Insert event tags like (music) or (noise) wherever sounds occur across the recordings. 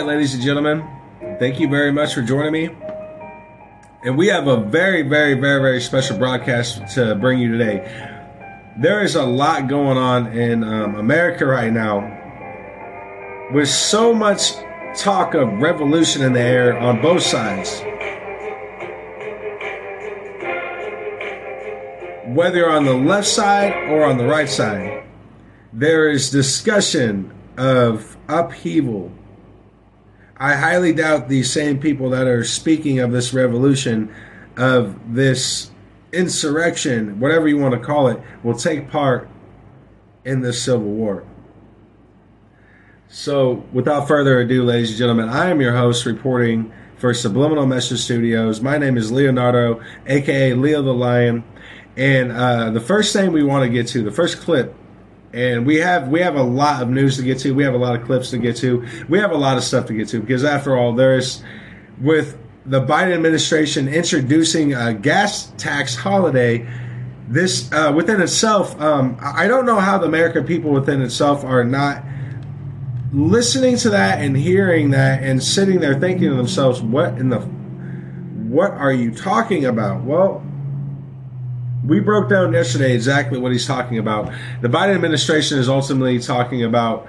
Right, ladies and gentlemen, thank you very much for joining me. And we have a very, very, very, very special broadcast to bring you today. There is a lot going on in um, America right now with so much talk of revolution in the air on both sides. Whether on the left side or on the right side, there is discussion of upheaval. I highly doubt these same people that are speaking of this revolution, of this insurrection, whatever you want to call it, will take part in this civil war. So, without further ado, ladies and gentlemen, I am your host reporting for Subliminal Message Studios. My name is Leonardo, aka Leo the Lion. And uh, the first thing we want to get to, the first clip, and we have we have a lot of news to get to. We have a lot of clips to get to. We have a lot of stuff to get to because after all, there's with the Biden administration introducing a gas tax holiday. This uh, within itself, um, I don't know how the American people within itself are not listening to that and hearing that and sitting there thinking to themselves, "What in the what are you talking about?" Well, we broke down yesterday exactly what he's talking about. The Biden administration is ultimately talking about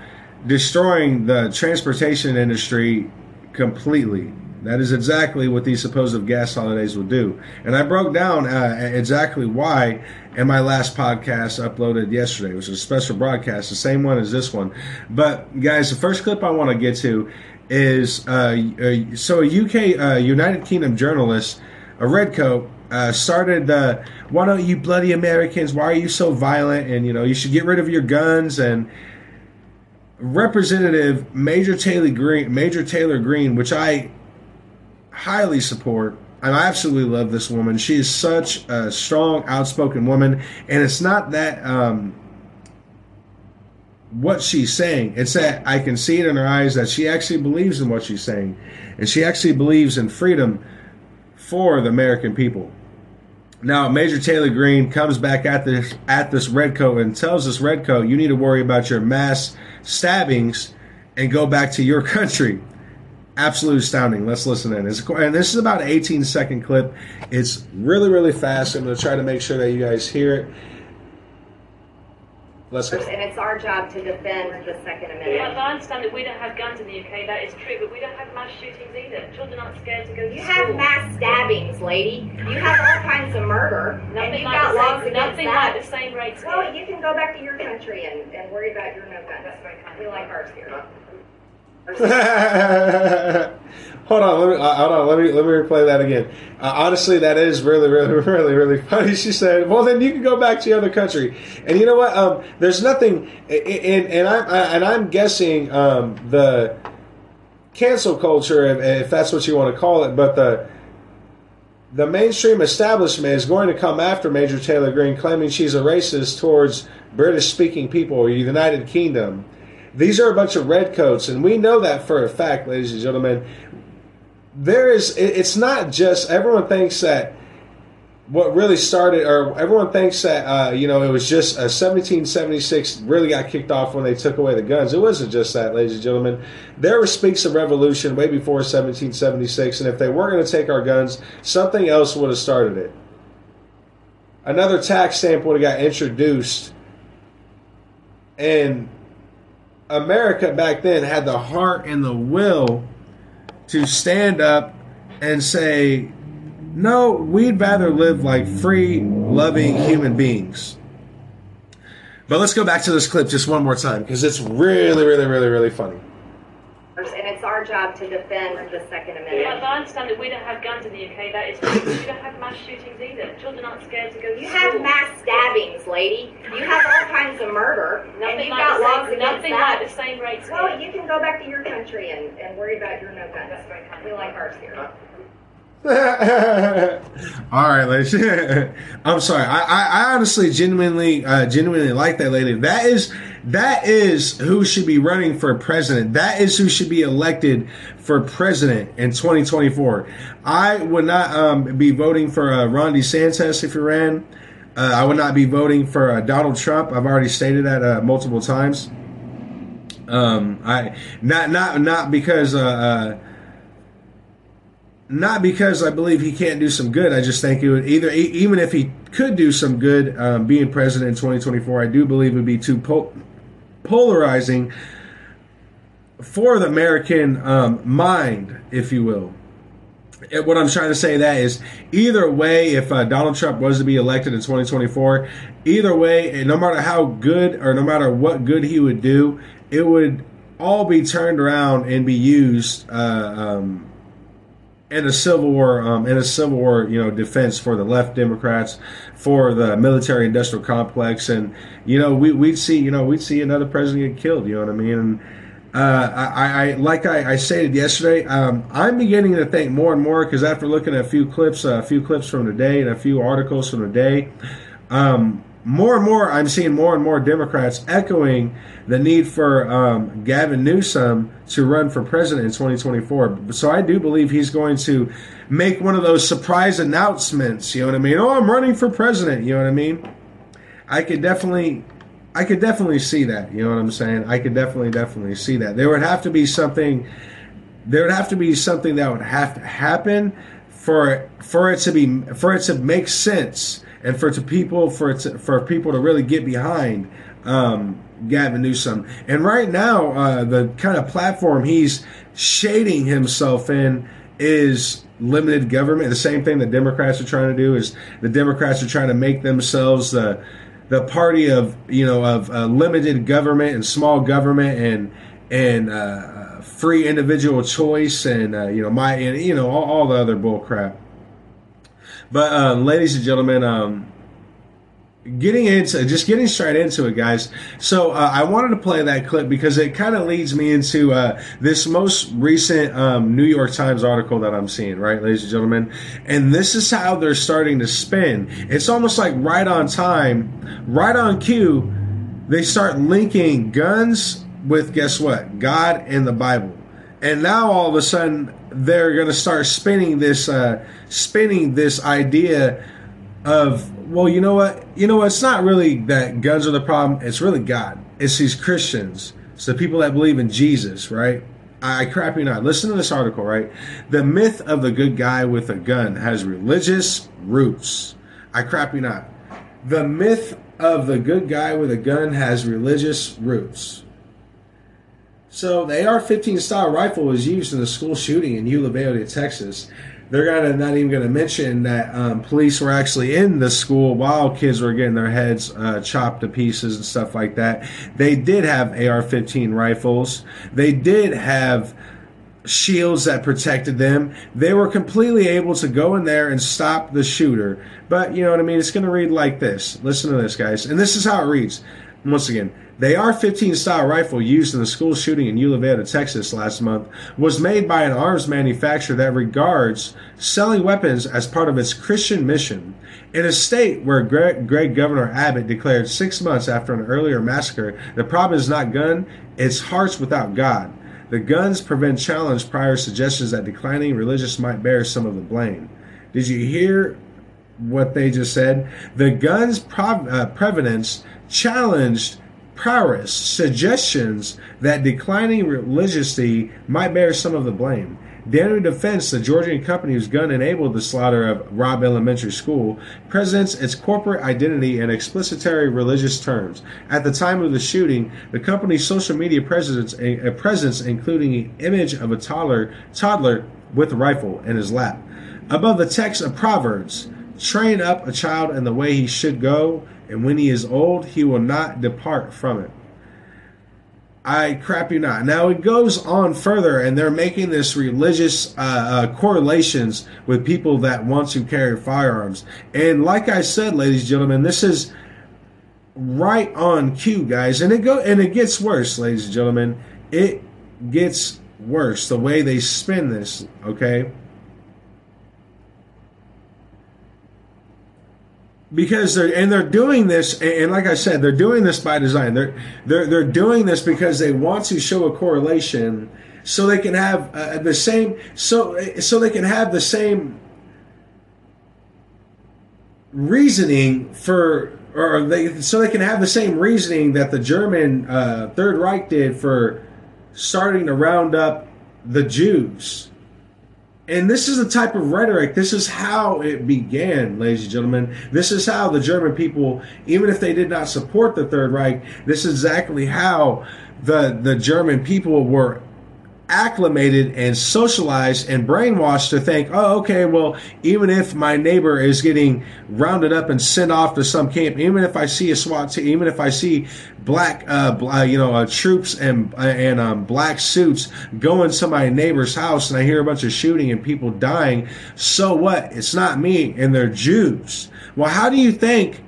destroying the transportation industry completely. That is exactly what these supposed gas holidays will do. And I broke down uh, exactly why in my last podcast uploaded yesterday, which was a special broadcast, the same one as this one. But guys, the first clip I want to get to is uh, uh, so a UK uh, United Kingdom journalist, a redcoat, uh, started the why don't you bloody Americans? Why are you so violent? And you know you should get rid of your guns. And Representative Marjorie Taylor Greene, Marjorie Taylor Greene, which I highly support. I absolutely love this woman. She is such a strong, outspoken woman, and it's not that um, what she's saying. It's that I can see it in her eyes that she actually believes in what she's saying, and she actually believes in freedom for the American people. Now, Marjorie Taylor Greene comes back at this at this redcoat and tells this redcoat, "You need to worry about your mass stabbings and go back to your (laughs) country." Absolutely astounding. Let's listen in. It's, and this is about an 18 second clip. It's really, really fast. I'm going to try to make sure that you guys hear it. Let's go. And it's our job to defend the Second Amendment. Yeah, I understand that we don't have guns in the UK. That is true, but we don't have mass shootings either. Children aren't scared to go to You school. have mass stabbings, lady. You have all kinds of murder, and Nothing you've like got the laws same, against nothing that. like the same rates Well, here. you can go back to your country and, and worry about your no guns. That's very kind. We like ours here. (laughs) hold on, let me uh, hold on. Let me let me replay that again. Uh, honestly, that is really, really, (laughs) really, really funny. She said, "Well, then you can go back to your other country." And you know what? Um, there's nothing, and and I'm and I'm guessing um, the cancel culture, if, if that's what you want to call it, but the the mainstream establishment is going to come after Marjorie Taylor Greene, claiming she's a racist towards British-speaking people or United Kingdom. These are a bunch of redcoats, and we know that for a fact, ladies and gentlemen. There is, it's not just everyone thinks that what really started, or everyone thinks that uh, you know it was just a 1776 really got kicked off when they took away the guns. It wasn't just that, ladies and gentlemen. There were speaks of revolution way before 1776, and if they weren't going to take our guns, something else would have started it. Another tax stamp would have got introduced, and America back then had the heart and the will to stand up and say, no, we'd rather live like free, loving human beings. But let's go back to this clip just one more time because it's really, really, really, really funny. And it's our job to defend the Second Yeah, Amendment. I understand that we don't have guns in the UK. That is true, but we don't have mass shootings either. Children aren't scared to go to You school. have mass stabbings, lady. You have all kinds of murder, and Nothing you've like got the laws same, against nothing that. like the same rates Well, here. you can go back to your country and, and worry about your no guns. That's very kind. We like ours here. Uh, (laughs) All right, ladies. (laughs) I'm sorry. I, I, I honestly, genuinely, uh, genuinely like that lady. That is that is who should be running for president. That is who should be elected for president in 2024. I would not um, be voting for uh, Ron DeSantis if he ran. Uh, I would not be voting for uh, Donald Trump. I've already stated that uh, multiple times. Um, I not not not because uh, uh, not because I believe he can't do some good. I just think it would either even if he could do some good, um, being president in 2024, I do believe it would be too po- polarizing for the American um, mind, if you will. And what I'm trying to say that is either way, if uh, Donald Trump was to be elected in 2024, either way, no matter how good or no matter what good he would do, it would all be turned around and be used uh, um, in a civil war, um, in a civil war, you know, defense for the left Democrats, for the military industrial complex, and you know, we, we'd see, you know, we'd see another president get killed. You know what I mean? And uh, I, I, like I, I stated yesterday, um, I'm beginning to think more and more because after looking at a few clips, uh, a few clips from today and a few articles from today, um, more and more I'm seeing more and more Democrats echoing the need for um, Gavin Newsom to run for president in 2024. So I do believe he's going to make one of those surprise announcements. You know what I mean? Oh, I'm running for president. You know what I mean? I could definitely I could definitely see that. You know what I'm saying? I could definitely, definitely see that. There would have to be something. There would have to be something that would have to happen for for it to be for it to make sense and for to people for to, for people to really get behind um, Gavin Newsom. And right now, uh, the kind of platform he's shading himself in is limited government. The same thing the Democrats are trying to do is the Democrats are trying to make themselves the the party of you know of uh, limited government and small government and and uh, free individual choice and uh, you know my and you know all, all the other bull crap. But uh, ladies and gentlemen, um, getting into just getting straight into it guys. So uh, i wanted to play that clip because it kind of leads me into uh, this most recent um, new york times article that i'm seeing right ladies and gentlemen? And this is how they're starting to spin. It's almost like right on time right on cue they start linking guns with guess what? God and the bible and now all of a sudden they're going to start spinning this uh, spinning this idea of well, you know what? You know what? It's not really that guns are the problem. It's really God. It's these Christians. It's the people that believe in Jesus, right? I crap you not. Listen to this article, right? The myth of the good guy with a gun has religious roots. I crap you not. The myth of the good guy with a gun has religious roots. So the AR-15 style rifle was used in the school shooting in Uvalde, Texas they're gonna not even gonna mention that um, police were actually in the school while kids were getting their heads uh, chopped to pieces and stuff like that. They did have AR-15 rifles. They did have shields that protected them. They were completely able to go in there and stop the shooter. But you know what I mean? It's going to read like this. Listen to this, guys. And this is how it reads. Once again, the AR-15 style rifle used in the school shooting in Uvalde, Texas last month was made by an arms manufacturer that regards selling weapons as part of its Christian mission. In a state where Greg, Greg Governor Abbott declared six months after an earlier massacre, the problem is not gun, it's hearts without God. The guns prevent challenge prior suggestions that declining religious might bear some of the blame. Did you hear what they just said? The guns' prov- uh, prevalence challenged prowess suggestions that declining religiously might bear some of the blame. Daniel Defense, the Georgian company whose gun enabled the slaughter of Robb Elementary School, presents its corporate identity in explicitary religious terms. At the time of the shooting, the company's social media presence, a presence including an image of a toddler, toddler with a rifle in his lap. Above the text of Proverbs, train up a child in the way he should go, and when he is old, he will not depart from it. I crap you not. Now it goes on further, and they're making this religious uh, uh, correlations with people that want to carry firearms. And like I said, ladies and gentlemen, this is right on cue, guys. And it go and it gets worse, ladies and gentlemen. It gets worse the way they spin this. Okay. Because they're and they're doing this and like i said they're doing this by design they're they're, they're doing this because they want to show a correlation so they can have uh, the same so so they can have the same reasoning for or they so they can have the same reasoning that the German uh, Third Reich did for starting to round up the Jews. And this is the type of rhetoric, this is how it began, ladies and gentlemen. This is how the German people, even if they did not support the Third Reich, this is exactly how the, the German people were acclimated and socialized and brainwashed to think, oh, okay, well, even if my neighbor is getting rounded up and sent off to some camp, even if I see a SWAT team, even if I see black, uh, uh you know, uh, troops and uh, and um, black suits going to my neighbor's house, and I hear a bunch of shooting and people dying, so what? It's not me, and they're Jews. Well, how do you think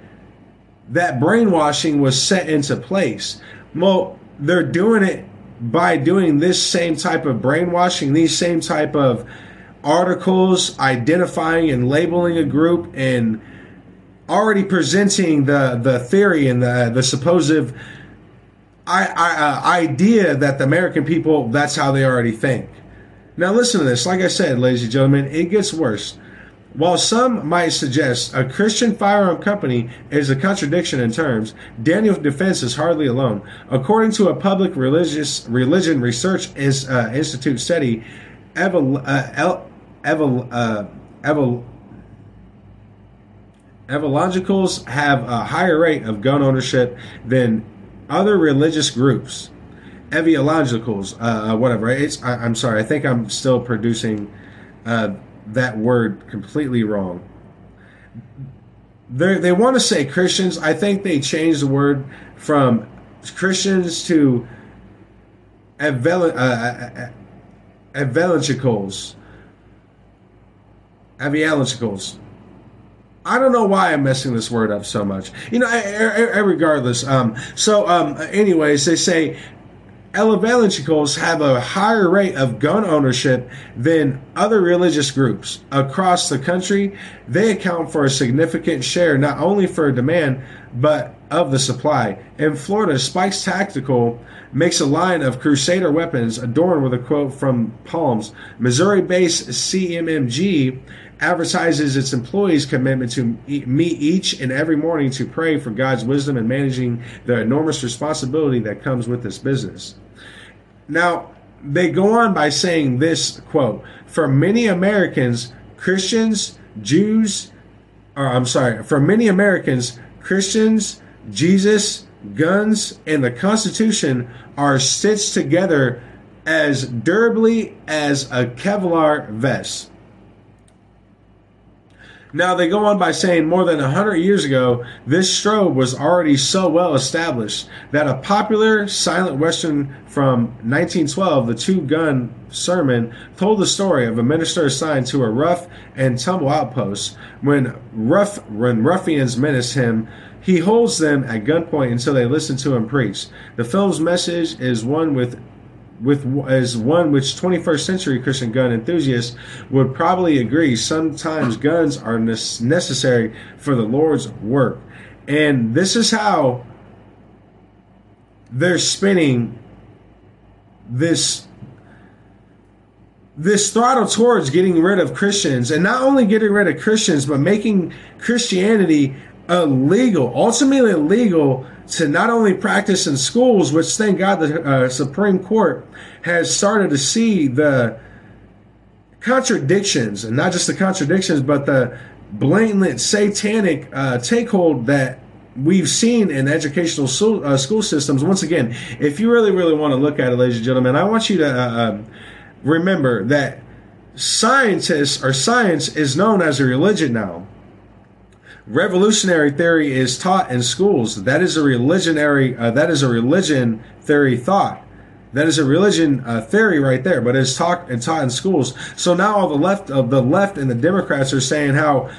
that brainwashing was set into place? Well, they're doing it by doing this same type of brainwashing, these same type of articles identifying and labeling a group and already presenting the the theory and the the supposed I, I, uh, idea that the American people that's how they already think. Now listen to this. Like I said, ladies and gentlemen, it gets worse. While some might suggest a Christian firearm company is a contradiction in terms, Daniel Defense is hardly alone. According to a public religious religion research is, uh, institute study, evol, uh, evol, uh, evol, have a higher rate of gun ownership than other religious groups. Evangelicals, uh, uh, whatever. It's I, am sorry. I think I'm still producing. That word completely wrong. They they want to say Christians. I think they changed the word from Christians to uh, uh, uh, evangelicals. Evangelicals. I don't know why I'm messing this word up so much. You know, regardless. Um, so, um, anyways, they say evangelicals have a higher rate of gun ownership than other religious groups across the country. They account for a significant share not only for demand but of the supply. In Florida, Spikes Tactical makes a line of Crusader weapons adorned with a quote from Palms. Missouri-based CMMG advertises its employees' commitment to meet each and every morning to pray for God's wisdom in managing the enormous responsibility that comes with this business. Now, they go on by saying this quote For many Americans, Christians, Jews, or I'm sorry, for many Americans, Christians, Jesus, guns, and the Constitution are stitched together as durably as a Kevlar vest. Now, they go on by saying more than 100 years ago, this strobe was already so well established that a popular silent Western from 1912, the Two Gun Sermon, told the story of a minister assigned to a rough and tumble outpost. When, rough, when ruffians menace him, he holds them at gunpoint until they listen to him preach. The film's message is one with with as one which 21st century Christian gun enthusiasts would probably agree. Sometimes guns are necessary for the Lord's work, and this is how they're spinning this this throttle towards getting rid of Christians, and not only getting rid of Christians, but making Christianity illegal, ultimately illegal to not only practice in schools, which thank God the uh, Supreme Court has started to see the contradictions, and not just the contradictions, but the blatant satanic uh, takehold that we've seen in educational school, uh, school systems. Once again, if you really, really want to look at it, ladies and gentlemen, I want you to uh, um, remember that scientists or science is known as a religion now. Revolutionary theory is taught in schools. That is a religionary. Uh, that is a religion theory thought. That is a religion uh, theory right there, but it's taught and taught in schools. So now all the left of the left and the Democrats are saying how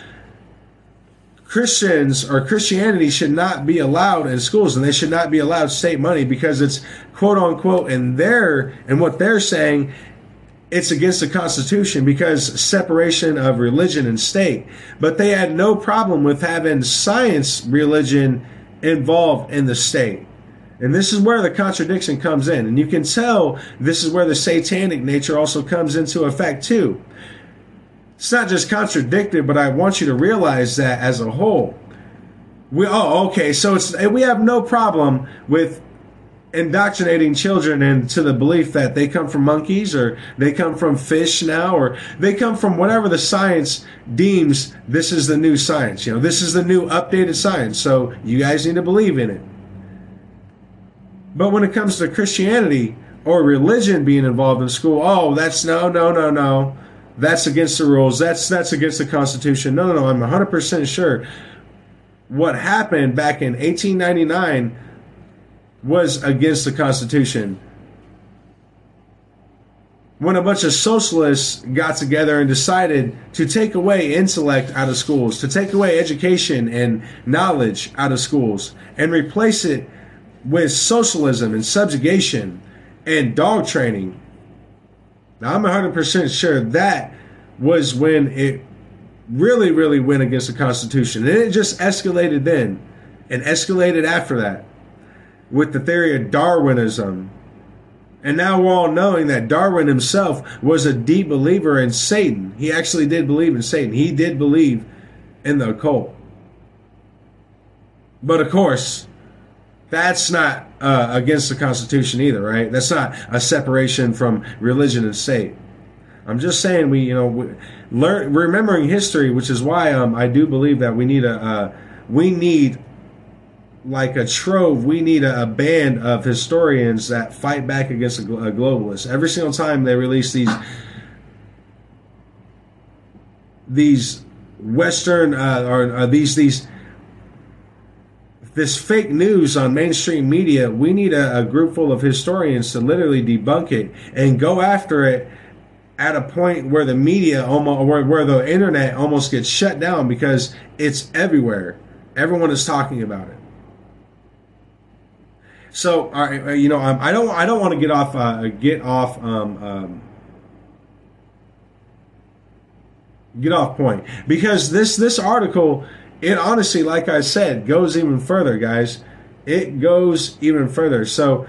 Christians or Christianity should not be allowed in schools and they should not be allowed state money because it's quote unquote in their and what they're saying it's against the Constitution because separation of religion and state. But they had no problem with having science religion involved in the state. And this is where the contradiction comes in. And you can tell this is where the satanic nature also comes into effect too. It's not just contradicted, but I want you to realize that as a whole. We oh okay, so it's we have no problem with indoctrinating children into the belief that they come from monkeys or they come from fish now or they come from whatever the science deems this is the new science. You know, this is the new updated science. So you guys need to believe in it. But when it comes to Christianity or religion being involved in school, oh, that's no, no, no, no. That's against the rules. That's that's against the Constitution. No, no, no. I'm 100% sure what happened back in 1899 was against the Constitution. When a bunch of socialists got together and decided to take away intellect out of schools, to take away education and knowledge out of schools, and replace it with socialism and subjugation and dog training. Now, I'm 100% sure that was when it really, really went against the Constitution. And it just escalated then and escalated after that with the theory of Darwinism. And now we're all knowing that Darwin himself was a deep believer in Satan. He actually did believe in Satan. He did believe in the occult. But of course, that's not uh, against the Constitution either, right? That's not a separation from religion and state. I'm just saying we, you know, we learn remembering history, which is why um, I do believe that we need a uh, we need like a trove, we need a, a, band of historians that fight back against a, a globalist. Every single time they release these these Western uh, or uh, these these this fake news on mainstream media, we need a, a group full of historians to literally debunk it and go after it at a point where the media almost where, where the internet almost gets shut down because it's everywhere. Everyone is talking about it. So, uh, you know, um, I don't, I don't want to get off, uh, get off, um, um, get off point because this, this article, it honestly, like I said, goes even further, guys. It goes even further. So,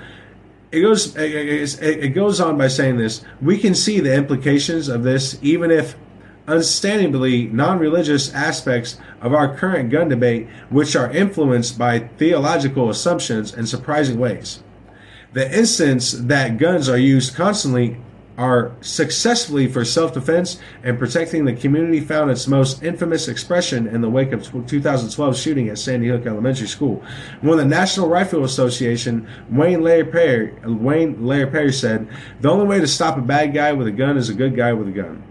it goes, it, it goes on by saying this. We can see the implications of this, even if understandably non-religious aspects of our current gun debate, which are influenced by theological assumptions in surprising ways. The instance that guns are used constantly are successfully for self-defense and protecting the community found its most infamous expression in the wake of 2012 shooting at Sandy Hook Elementary School. When the National Rifle Association, Wayne LaPierre, Wayne LaPierre said, "The only way to stop a bad guy with a gun is a good guy with a gun."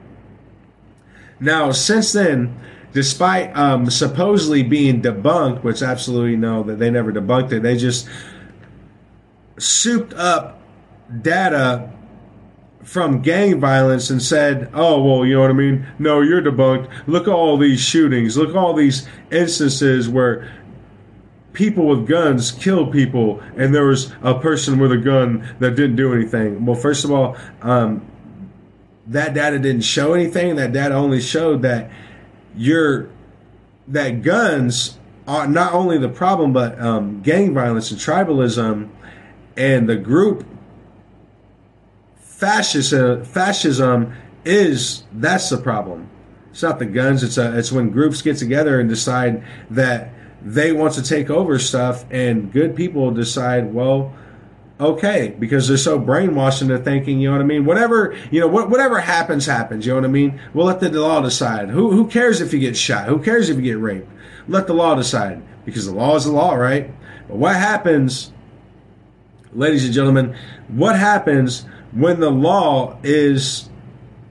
Now, since then, despite um, supposedly being debunked, which absolutely no, that they never debunked it, they just souped up data from gang violence and said, oh, well, you know what I mean? No, you're debunked. Look at all these shootings. Look at all these instances where people with guns kill people and there was a person with a gun that didn't do anything. Well, first of all, um, that data didn't show anything. That data only showed that you're that guns are not only the problem, but um, gang violence and tribalism and the group fascism. Fascism is that's the problem. It's not the guns. It's a, it's when groups get together and decide that they want to take over stuff, and good people decide, well, okay because they're so brainwashed into thinking, you know what I mean? Whatever, you know, whatever happens, happens. You know what I mean? We'll let the law decide. Who, who cares if you get shot? Who cares if you get raped? Let the law decide because the law is the law, right? But what happens, ladies and gentlemen, what happens when the law is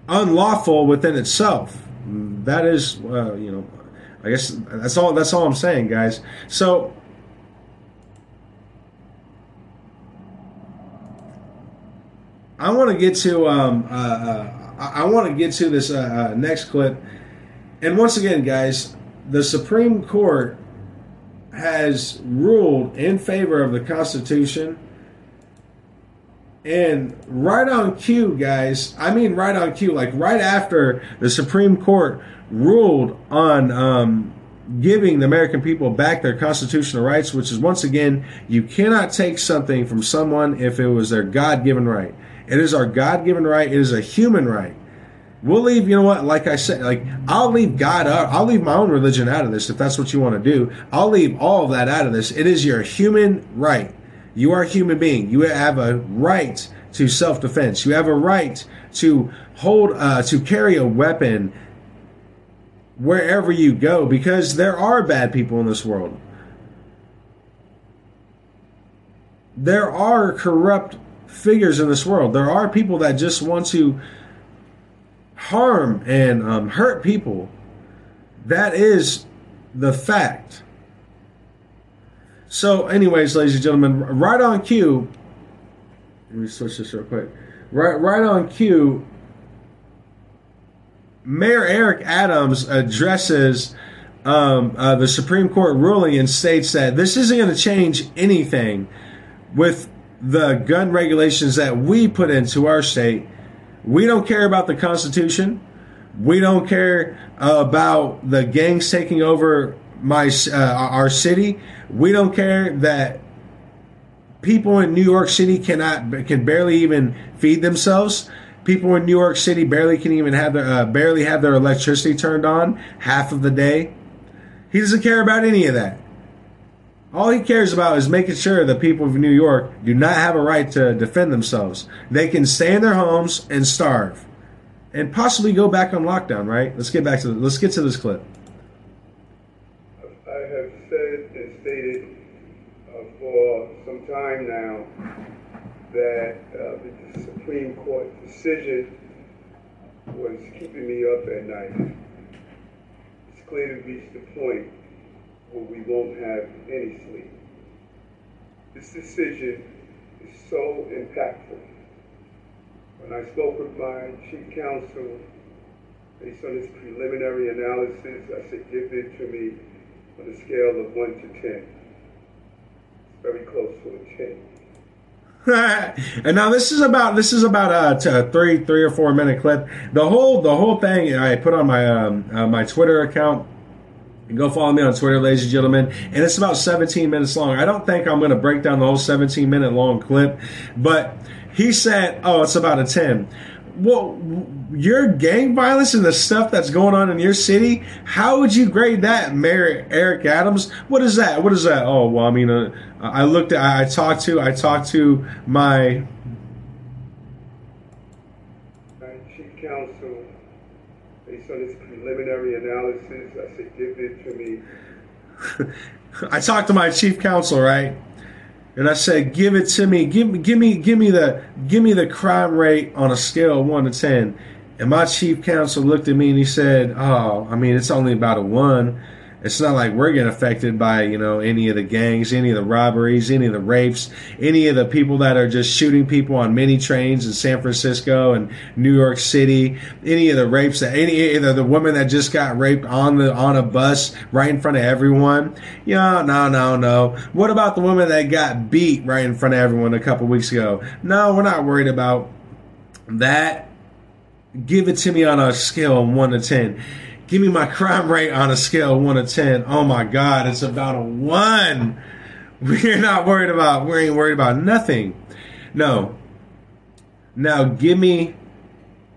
unlawful within itself? That is, uh, you know, I guess that's all. That's all I'm saying, guys. So I want to get to um, uh, uh, I want to get to this uh, uh, next clip, and once again, guys, the Supreme Court has ruled in favor of the Constitution. And right on cue, guys, I mean right on cue, like right after the Supreme Court ruled on um, giving the American people back their constitutional rights, which is once again, you cannot take something from someone if it was their God given right. It is our God given right. It is a human right. We'll leave, you know what, like I said, like I'll leave God out. I'll leave my own religion out of this if that's what you want to do. I'll leave all of that out of this. It is your human right. You are a human being. You have a right to self defense. You have a right to hold, uh, to carry a weapon wherever you go because there are bad people in this world. There are corrupt figures in this world. There are people that just want to harm and um, hurt people. That is the fact. So, anyways, ladies and gentlemen, right on cue. Let me switch this real quick. Right, right on cue. Mayor Eric Adams addresses um, uh, the Supreme Court ruling and states that this isn't going to change anything with the gun regulations that we put into our state. We don't care about the Constitution. We don't care about the gangs taking over my uh, our city. We don't care that people in New York City cannot can barely even feed themselves. People in New York City barely can even have their uh, barely have their electricity turned on half of the day. He doesn't care about any of that. All he cares about is making sure the people of New York do not have a right to defend themselves. They can stay in their homes and starve, and possibly go back on lockdown. Right? Let's get back to the, let's get to this clip. I have said and stated uh, for some time now that uh, the Supreme Court decision was keeping me up at night. It's clearly reached the point where we won't have any sleep. This decision is so impactful. When I spoke with my chief counsel, based on his preliminary analysis, I said, give it to me on a scale of 1 to 10. It's very close to a 10. (laughs) and now this is about this is about a, t- a three three or four minute clip. The whole the whole thing I put on my um, uh, my Twitter account. Go follow me on Twitter, ladies and gentlemen. And it's about 17 minutes long. I don't think I'm going to break down the whole 17 minute long clip, but he said, "Oh, it's about a 10." Well, your gang violence and the stuff that's going on in your city, how would you grade that, Mayor Eric Adams? What is that? What is that? Oh, well, I mean, uh, I looked at, I talked to, I talked to My chief counsel, based on his analysis, I said, give it to me. (laughs) I talked to my chief counsel, right? And I said, "Give it to me. Give me, give me, give me the, give me the crime rate on a scale of one to ten. And my chief counsel looked at me and he said, "Oh, I mean, it's only about a one. It's not like we're getting affected by you know any of the gangs, any of the robberies, any of the rapes, any of the people that are just shooting people on mini trains in San Francisco and New York City, any of the rapes that any the, the woman that just got raped on the on a bus right in front of everyone. Yeah, no, no, no. What about the woman that got beat right in front of everyone a couple weeks ago? No, we're not worried about that. Give it to me on a scale of one to ten. Give me my crime rate on a scale of one to ten. Oh my God, it's about a one. (laughs) We're not worried about. We ain't worried about nothing. No. Now give me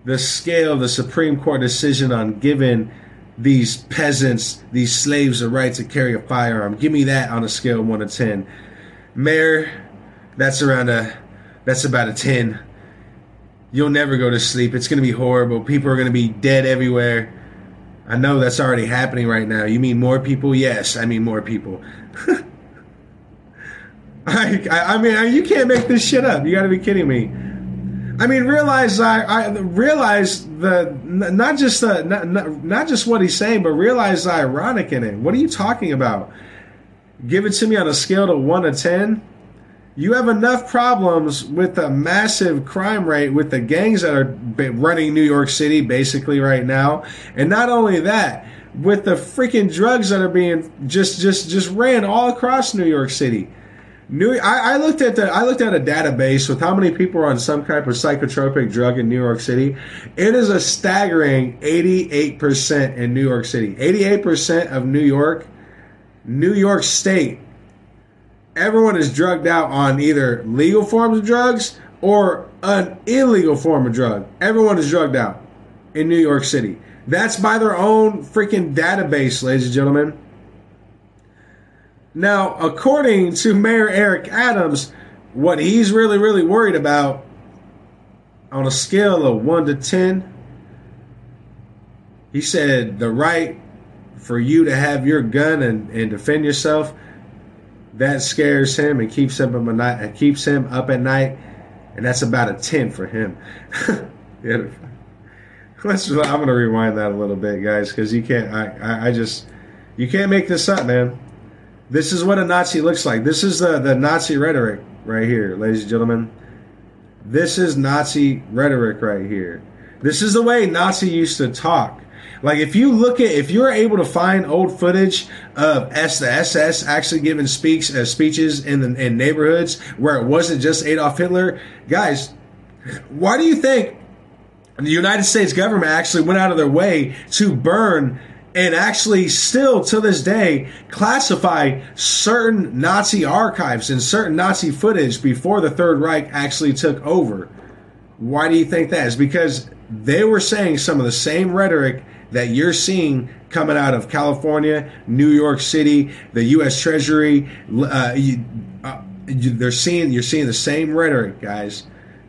the scale of the Supreme Court decision on giving these peasants, these slaves, the right to carry a firearm. Give me that on a scale of one to ten. Mayor, that's around a. That's about a ten. You'll never go to sleep. It's to be horrible. People are to be dead everywhere. I know that's already happening right now. You mean more people? Yes, I mean more people. (laughs) I, I mean, you can't make this shit up. You got to be kidding me. I mean, realize I, I realize the not just the not, not, just what he's saying, but realize the ironic in it. What are you talking about? Give it to me on a scale of one to ten. You have enough problems with the massive crime rate with the gangs that are running New York City basically right now, and not only that, with the freaking drugs that are being just just just ran all across New York City. New, I, I, looked at the I looked at a database with how many people are on some type of psychotropic drug in New York City. It is a staggering 88% in New York City. 88% of New York, New York State, everyone is drugged out on either legal forms of drugs or an illegal form of drug. Everyone is drugged out in New York City. That's by their own freaking database, ladies and gentlemen. Now, according to Mayor Eric Adams, what he's really, really worried about on a scale of 1 to 10, he said the right for you to have your gun and, and defend yourself that scares him. And keeps him up at night and keeps him up at night and that's about a 10 for him. (laughs) Let's, i'm to rewind that a little bit guys because you can't I, I, I just you can't make this up man. This is what a nazi looks like. This is the, the nazi rhetoric right here ladies and gentlemen. This is nazi rhetoric right here. This is the way nazi used to talk like if you look at if you're able to find old footage of S the SS actually giving speaks uh, speeches in the in neighborhoods where it wasn't just Adolf Hitler, guys, why do you think the United States government actually went out of their way to burn and actually still to this day classify certain Nazi archives and certain Nazi footage before the Third Reich actually took over? Why do you think that is? Because they were saying some of the same rhetoric that you're seeing coming out of California, New York City, the U.S. Treasury. Uh, you, uh, they're seeing you're seeing the same rhetoric, guys.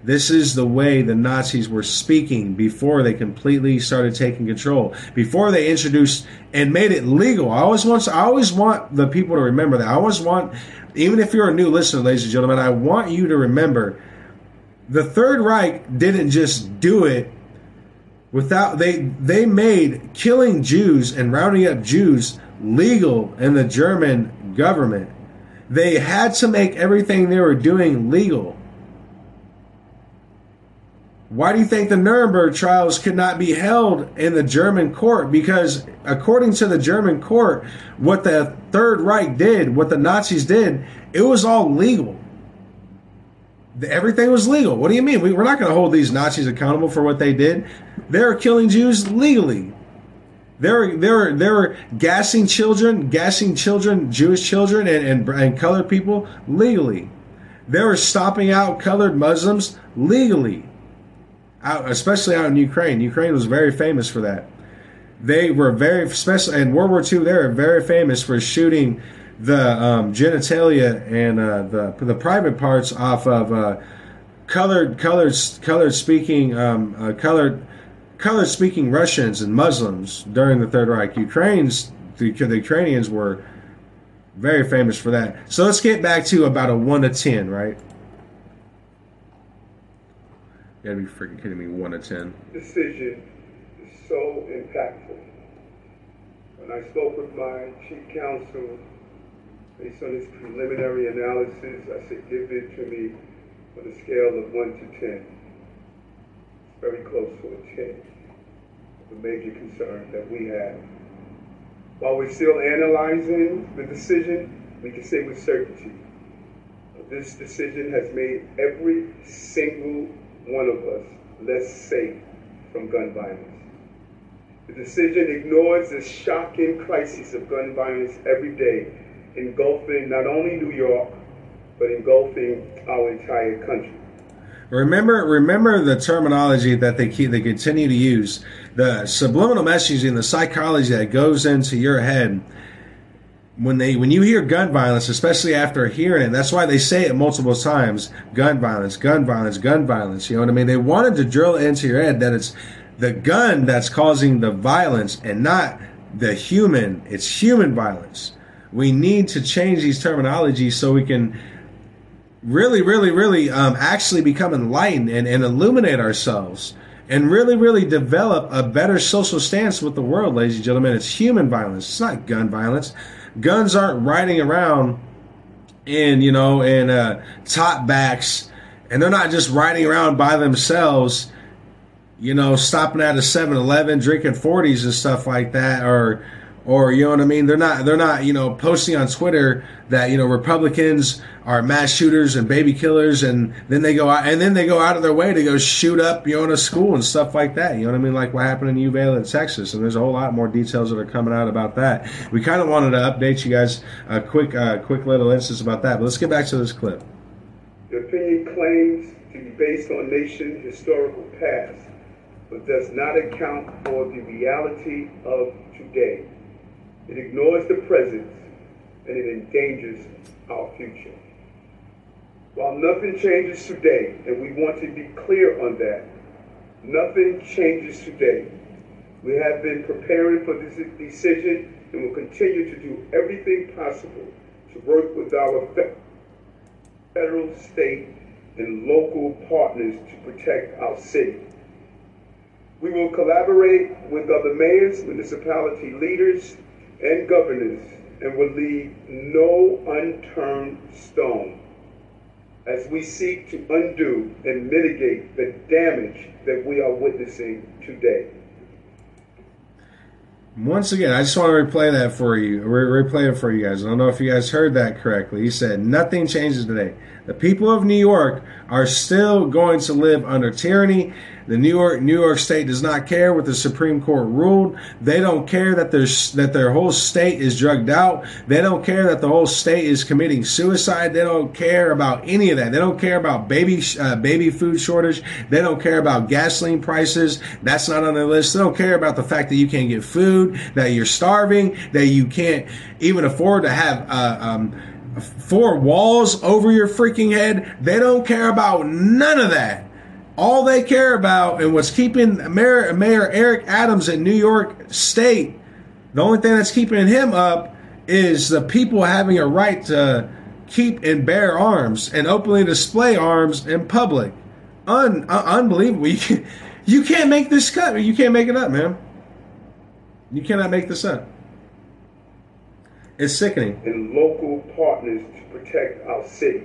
This is the way the Nazis were speaking before they completely started taking control. Before they introduced and made it legal. I always want I always want the people to remember that. I always want even if you're a new listener, ladies and gentlemen, I want you to remember the Third Reich didn't just do it without they they made killing Jews and rounding up Jews legal in the German government. They had to make everything they were doing legal. Why do you think the Nuremberg trials could not be held in the German court? Because according to the German court, what the Third Reich did, what the Nazis did, it was all legal. Everything was legal. What do you mean? We, are not going to hold these Nazis accountable for what they did. They're killing Jews legally. They're they're they're gassing children, gassing children, Jewish children, and and, and colored people legally. They were stopping out colored Muslims legally, out especially out in Ukraine. Ukraine was very famous for that. They were very especially in World War II. They were very famous for shooting the um, genitalia and uh, the the private parts off of uh, colored colored colored speaking um, uh, colored color speaking Russians and Muslims during the Third Reich. Ukrainians, the, the Ukrainians were very famous for that. So let's get back to about a 1 to 10, right? You gotta be freaking kidding me, 1 to 10. Decision is so impactful. When I spoke with my chief counsel, based on this preliminary analysis, I said, give it to me on a scale of 1 to 10 It's very close to a 10 the major concern that we have. While we're still analyzing the decision, we can say with certainty this decision has made every single one of us less safe from gun violence. The decision ignores the shocking crisis of gun violence every day, engulfing not only New York, but engulfing our entire country. Remember, remember the terminology that they keep, they continue to use, the subliminal messaging, the psychology that goes into your head when they when you hear gun violence, especially after hearing it. That's why they say it multiple times: gun violence, gun violence, gun violence. You know what I mean? They wanted to drill into your head that it's the gun that's causing the violence and not the human. It's human violence. We need to change these terminologies so we can really, really, really um, actually become enlightened and, and illuminate ourselves and really, really develop a better social stance with the world, ladies and gentlemen. It's human violence. It's not gun violence. Guns aren't riding around in, you know, in uh, top backs, and they're not just riding around by themselves, you know, stopping at a 7-Eleven, drinking 40s and stuff like that, or or you know what I mean. They're not they're not you know posting on Twitter that you know Republicans are mass shooters and baby killers, and then they go out and then they go out of their way to go shoot up you know in a school and stuff like that. You know what I mean? Like what happened in Uvalde, Texas, and there's a whole lot more details that are coming out about that. We kind of wanted to update you guys a quick uh, quick little instance about that, but let's get back to this clip. The opinion claims to be based on nation historical past but does not account for the reality of today. It ignores the present and it endangers our future. While nothing changes today, and we want to be clear on that, nothing changes today. We have been preparing for this decision and will continue to do everything possible to work with our federal, state, and local partners to protect our city. We will collaborate with other mayors, municipality leaders, and governors, and will leave no unturned stone as we seek to undo and mitigate the damage that we are witnessing today. Once again, I just want to replay that for you, re- replay it for you guys. I don't know if you guys heard that correctly. He said, Nothing changes today. The people of New York are still going to live under tyranny the New York New York State does not care what the Supreme Court ruled. They don't care that their that their whole state is drugged out. They don't care that the whole state is committing suicide. They don't care about any of that. They don't care about baby uh, baby food shortage. They don't care about gasoline prices. That's not on their list. They don't care about the fact that you can't get food, that you're starving, that you can't even afford to have. Uh, um, four walls over your freaking head. They don't care about none of that all they care about and what's keeping Mayor, Mayor Eric Adams in New York State, the only thing that's keeping him up is the people having a right to keep and bear arms and openly display arms in public. Un, uh, unbelievable. (laughs) You, can, you can't make this cut. You can't make it up, man. You cannot make this up. It's sickening. And local partners to protect our city.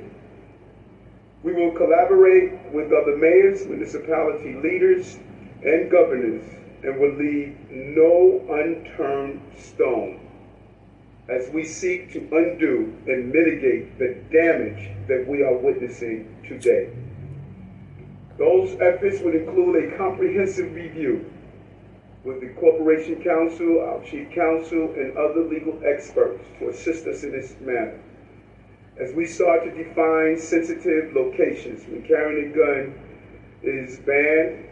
We will collaborate with other mayors, municipality leaders, and governors, and will leave no unturned stone as we seek to undo and mitigate the damage that we are witnessing today. Those efforts would include a comprehensive review with the Corporation Counsel, our Chief Counsel, and other legal experts to assist us in this matter as we start to define sensitive locations when carrying a gun is banned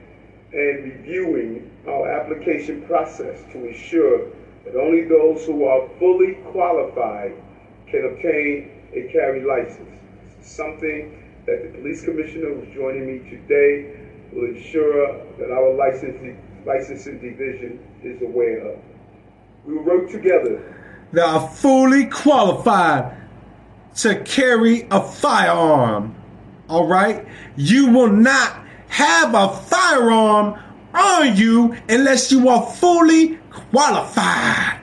and reviewing our application process to ensure that only those who are fully qualified can obtain a carry license. Something that the police commissioner who's joining me today will ensure that our licensing, licensing division is aware of. We work together. They are fully qualified to carry a firearm. All right? You will not have a firearm on you unless you are fully qualified.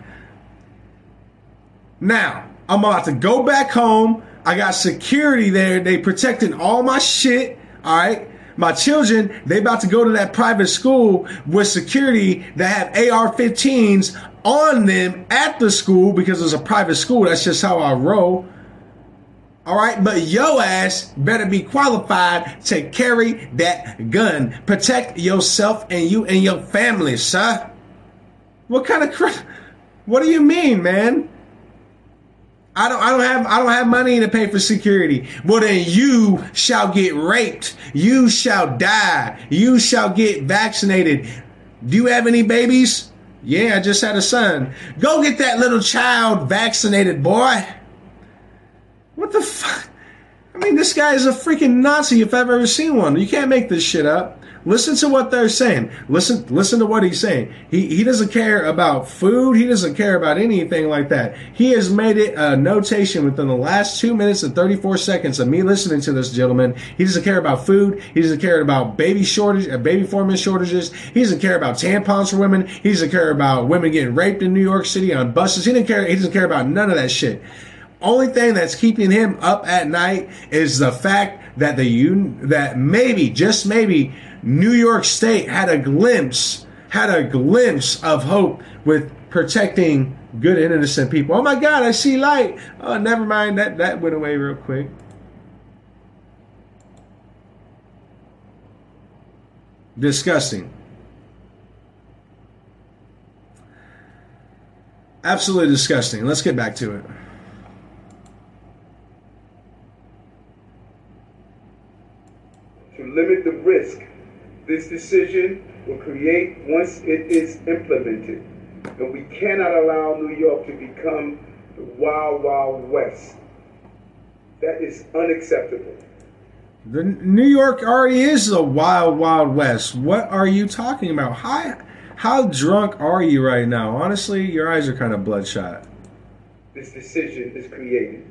Now, I'm about to go back home. I got security there. They protecting all my shit. All right. My children, they about to go to that private school with security that have AR-15s on them at the school because it's a private school. That's just how I roll. All right, but yo ass better be qualified to carry that gun. Protect yourself and you and your family, sir. What kind of crap? What do you mean, man? I don't I don't have I don't have money to pay for security. Well then you shall get raped. You shall die. You shall get vaccinated. Do you have any babies? Yeah, I just had a son. Go get that little child vaccinated, boy. What the fuck? I mean, this guy is a freaking Nazi if I've ever seen one. You can't make this shit up. Listen to what they're saying. Listen, listen to what he's saying. He he doesn't care about food. He doesn't care about anything like that. He has made it a notation within the last two minutes and thirty four seconds of me listening to this gentleman. He doesn't care about food. He doesn't care about baby shortage, uh, baby formula shortages. He doesn't care about tampons for women. He doesn't care about women getting raped in New York City on buses. He didn't care. He doesn't care about none of that shit. Only thing that's keeping him up at night is the fact that the un- that maybe just maybe New York State had a glimpse had a glimpse of hope with protecting good and innocent people. Oh my God, I see light. Oh, never mind. That that went away real quick. Disgusting. Absolutely disgusting. Let's get back to it. To limit the risk This decision will create once it is implemented. And we cannot allow New York to become the wild, wild west. That is unacceptable. The New York already is the wild, wild west. What are you talking about? How, how drunk are you right now? Honestly, your eyes are kind of bloodshot. This decision is created.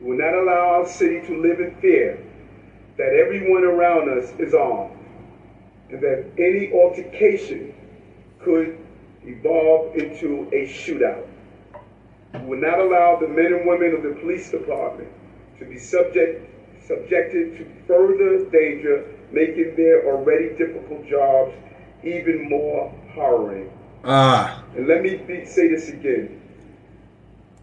We will not allow our city to live in fear that everyone around us is armed and that any altercation could evolve into a shootout. We will not allow the men and women of the police department to be subject subjected to further danger, making their already difficult jobs even more harrowing. Ah, And let me be, say this again.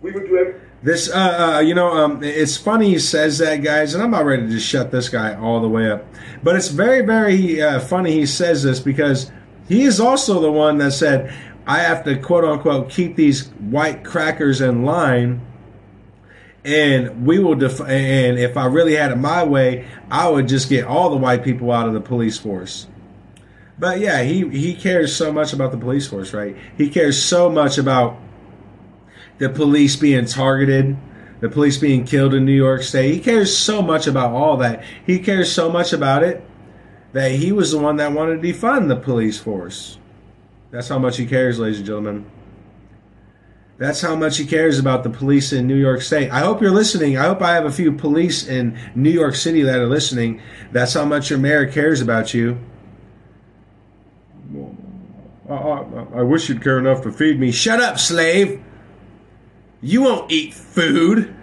We would do this, uh, uh, you know, um, it's funny he says that, guys, and I'm about ready to just shut this guy all the way up. But it's very, very uh, funny he says this because he is also the one that said, I have to quote unquote keep these white crackers in line and we will def- and if I really had it my way, I would just get all the white people out of the police force. But yeah, he he cares so much about the police force, right? He cares so much about the police being targeted, the police being killed in New York State. He cares so much about all that. He cares so much about it that he was the one that wanted to defund the police force. That's how much he cares, ladies and gentlemen. That's how much he cares about the police in New York State. I hope you're listening. I hope I have a few police in New York City that are listening. That's how much your mayor cares about you. I, I, I wish you'd care enough to feed me. Shut up, slave. You won't eat food.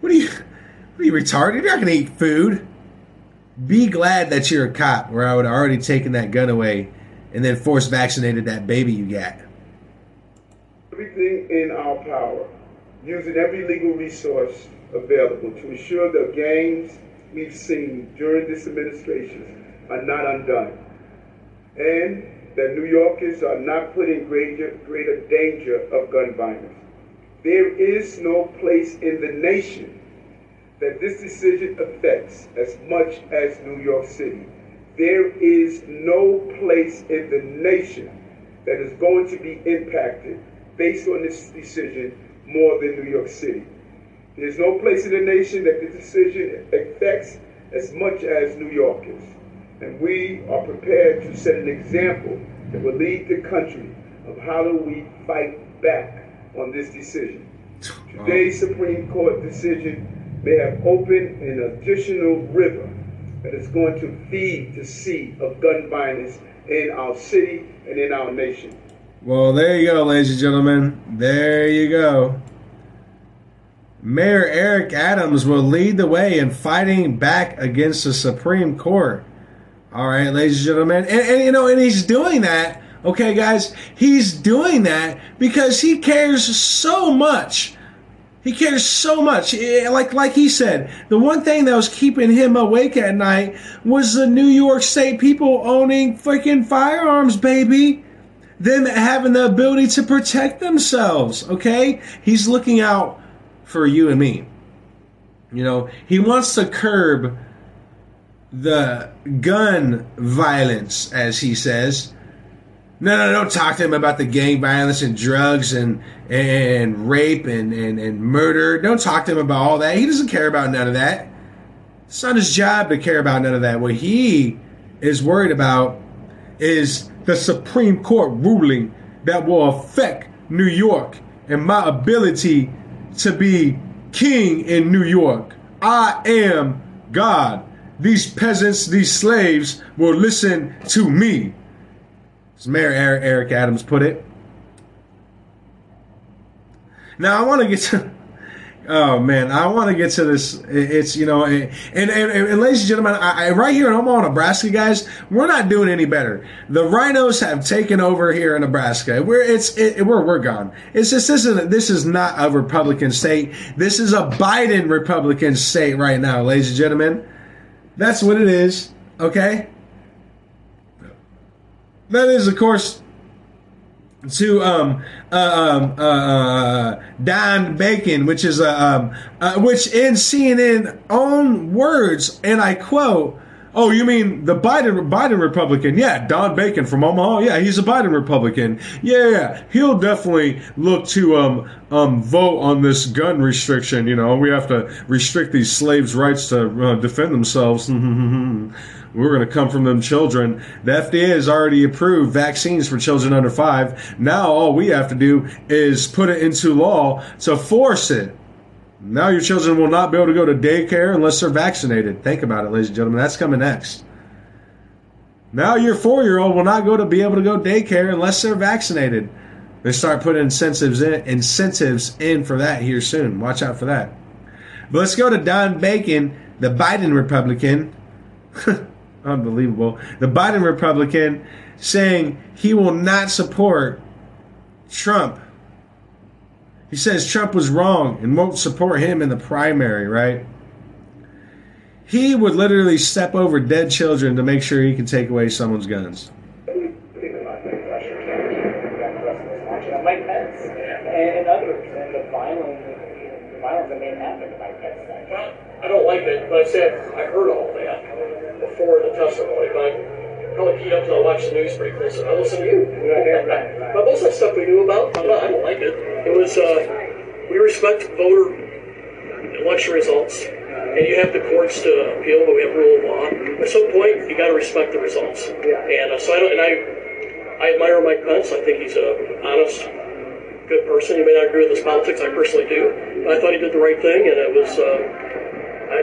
What are you? What are you retarded? You're not gonna eat food. Be glad that you're a cop, where I would have already taken that gun away and then force vaccinated that baby you got. everything in our power, using every legal resource available to ensure the gains we've seen during this administration are not undone, and that New Yorkers are not put in greater, greater danger of gun violence. There is no place in the nation that this decision affects as much as New York City. There is no place in the nation that is going to be impacted based on this decision more than New York City. There's no place in the nation that this decision affects as much as New Yorkers. And we are prepared to set an example that will lead the country of how do we fight back on this decision. Today's Supreme Court decision may have opened an additional river that is going to feed the sea of gun violence in our city and in our nation. Well, there you go, ladies and gentlemen. There you go. Mayor Eric Adams will lead the way in fighting back against the Supreme Court. All right, ladies and gentlemen. And, and you know, and he's doing that, okay, guys? He's doing that because he cares so much. He cares so much. Like like he said, the one thing that was keeping him awake at night was the New York State people owning freaking firearms, baby them having the ability to protect themselves, okay? He's looking out for you and me. You know, he wants to curb the gun violence, as he says. No, no, don't talk to him about the gang violence and drugs and and rape and, and, and murder. Don't talk to him about all that. He doesn't care about none of that. It's not his job to care about none of that. What he is worried about is the Supreme Court ruling that will affect New York and my ability to be king in New York. I am God. These peasants, these slaves will listen to me. As Mayor Eric, Adams put it. Now I want to get to. Oh man, I want to get to this. It's you know, and and, and, and ladies and gentlemen, I, I, right here in Omaha, Nebraska, guys, we're not doing any better. The RINOs have taken over here in Nebraska. We're it's it, we're we're gone. It's just this isn't this is not a Republican state. This is a Biden Republican state right now, ladies and gentlemen. That's what it is. Okay. That is, of course, to um, uh, um, uh, uh, Don Bacon, which is uh, um, uh, which in CNN own words, and I quote, Oh, you mean the Biden Biden Republican? Yeah, Don Bacon from Omaha. Yeah, he's a Biden Republican. Yeah, yeah, he'll definitely look to um um vote on this gun restriction. You know, we have to restrict these slaves' rights to uh, defend themselves. (laughs) We're going to come from them children. The FDA has already approved vaccines for children under five. Now all we have to do is put it into law to force it. Now your children will not be able to go to daycare unless they're vaccinated. Think about it, ladies and gentlemen. That's coming next. Now your four year old will not go to be able to go daycare unless they're vaccinated. They start putting incentives in incentives in for that here soon. Watch out for that. But let's go to Don Bacon, the Biden Republican. (laughs) Unbelievable. The Biden Republican saying he will not support Trump he says Trump was wrong and won't support him in the primary, right? He would literally step over dead children to make sure he can take away someone's guns. And others and the the violence that may happen to Mike Pence. Well, I don't like it, but I said I heard all that before the testimony, but I probably keyed up to I watched the news pretty close and I listened to you. (laughs) (laughs) but most of that stuff we knew about, I don't, I don't like it. It was, uh, we respect voter election results, and you have the courts to appeal, but we have rule of law. At some point, you got to respect the results. And uh, so I don't, and I, I admire Mike Pence. I think he's a honest, good person. You may not agree with his politics. I personally do. But I thought he did the right thing, and it was. Uh, I,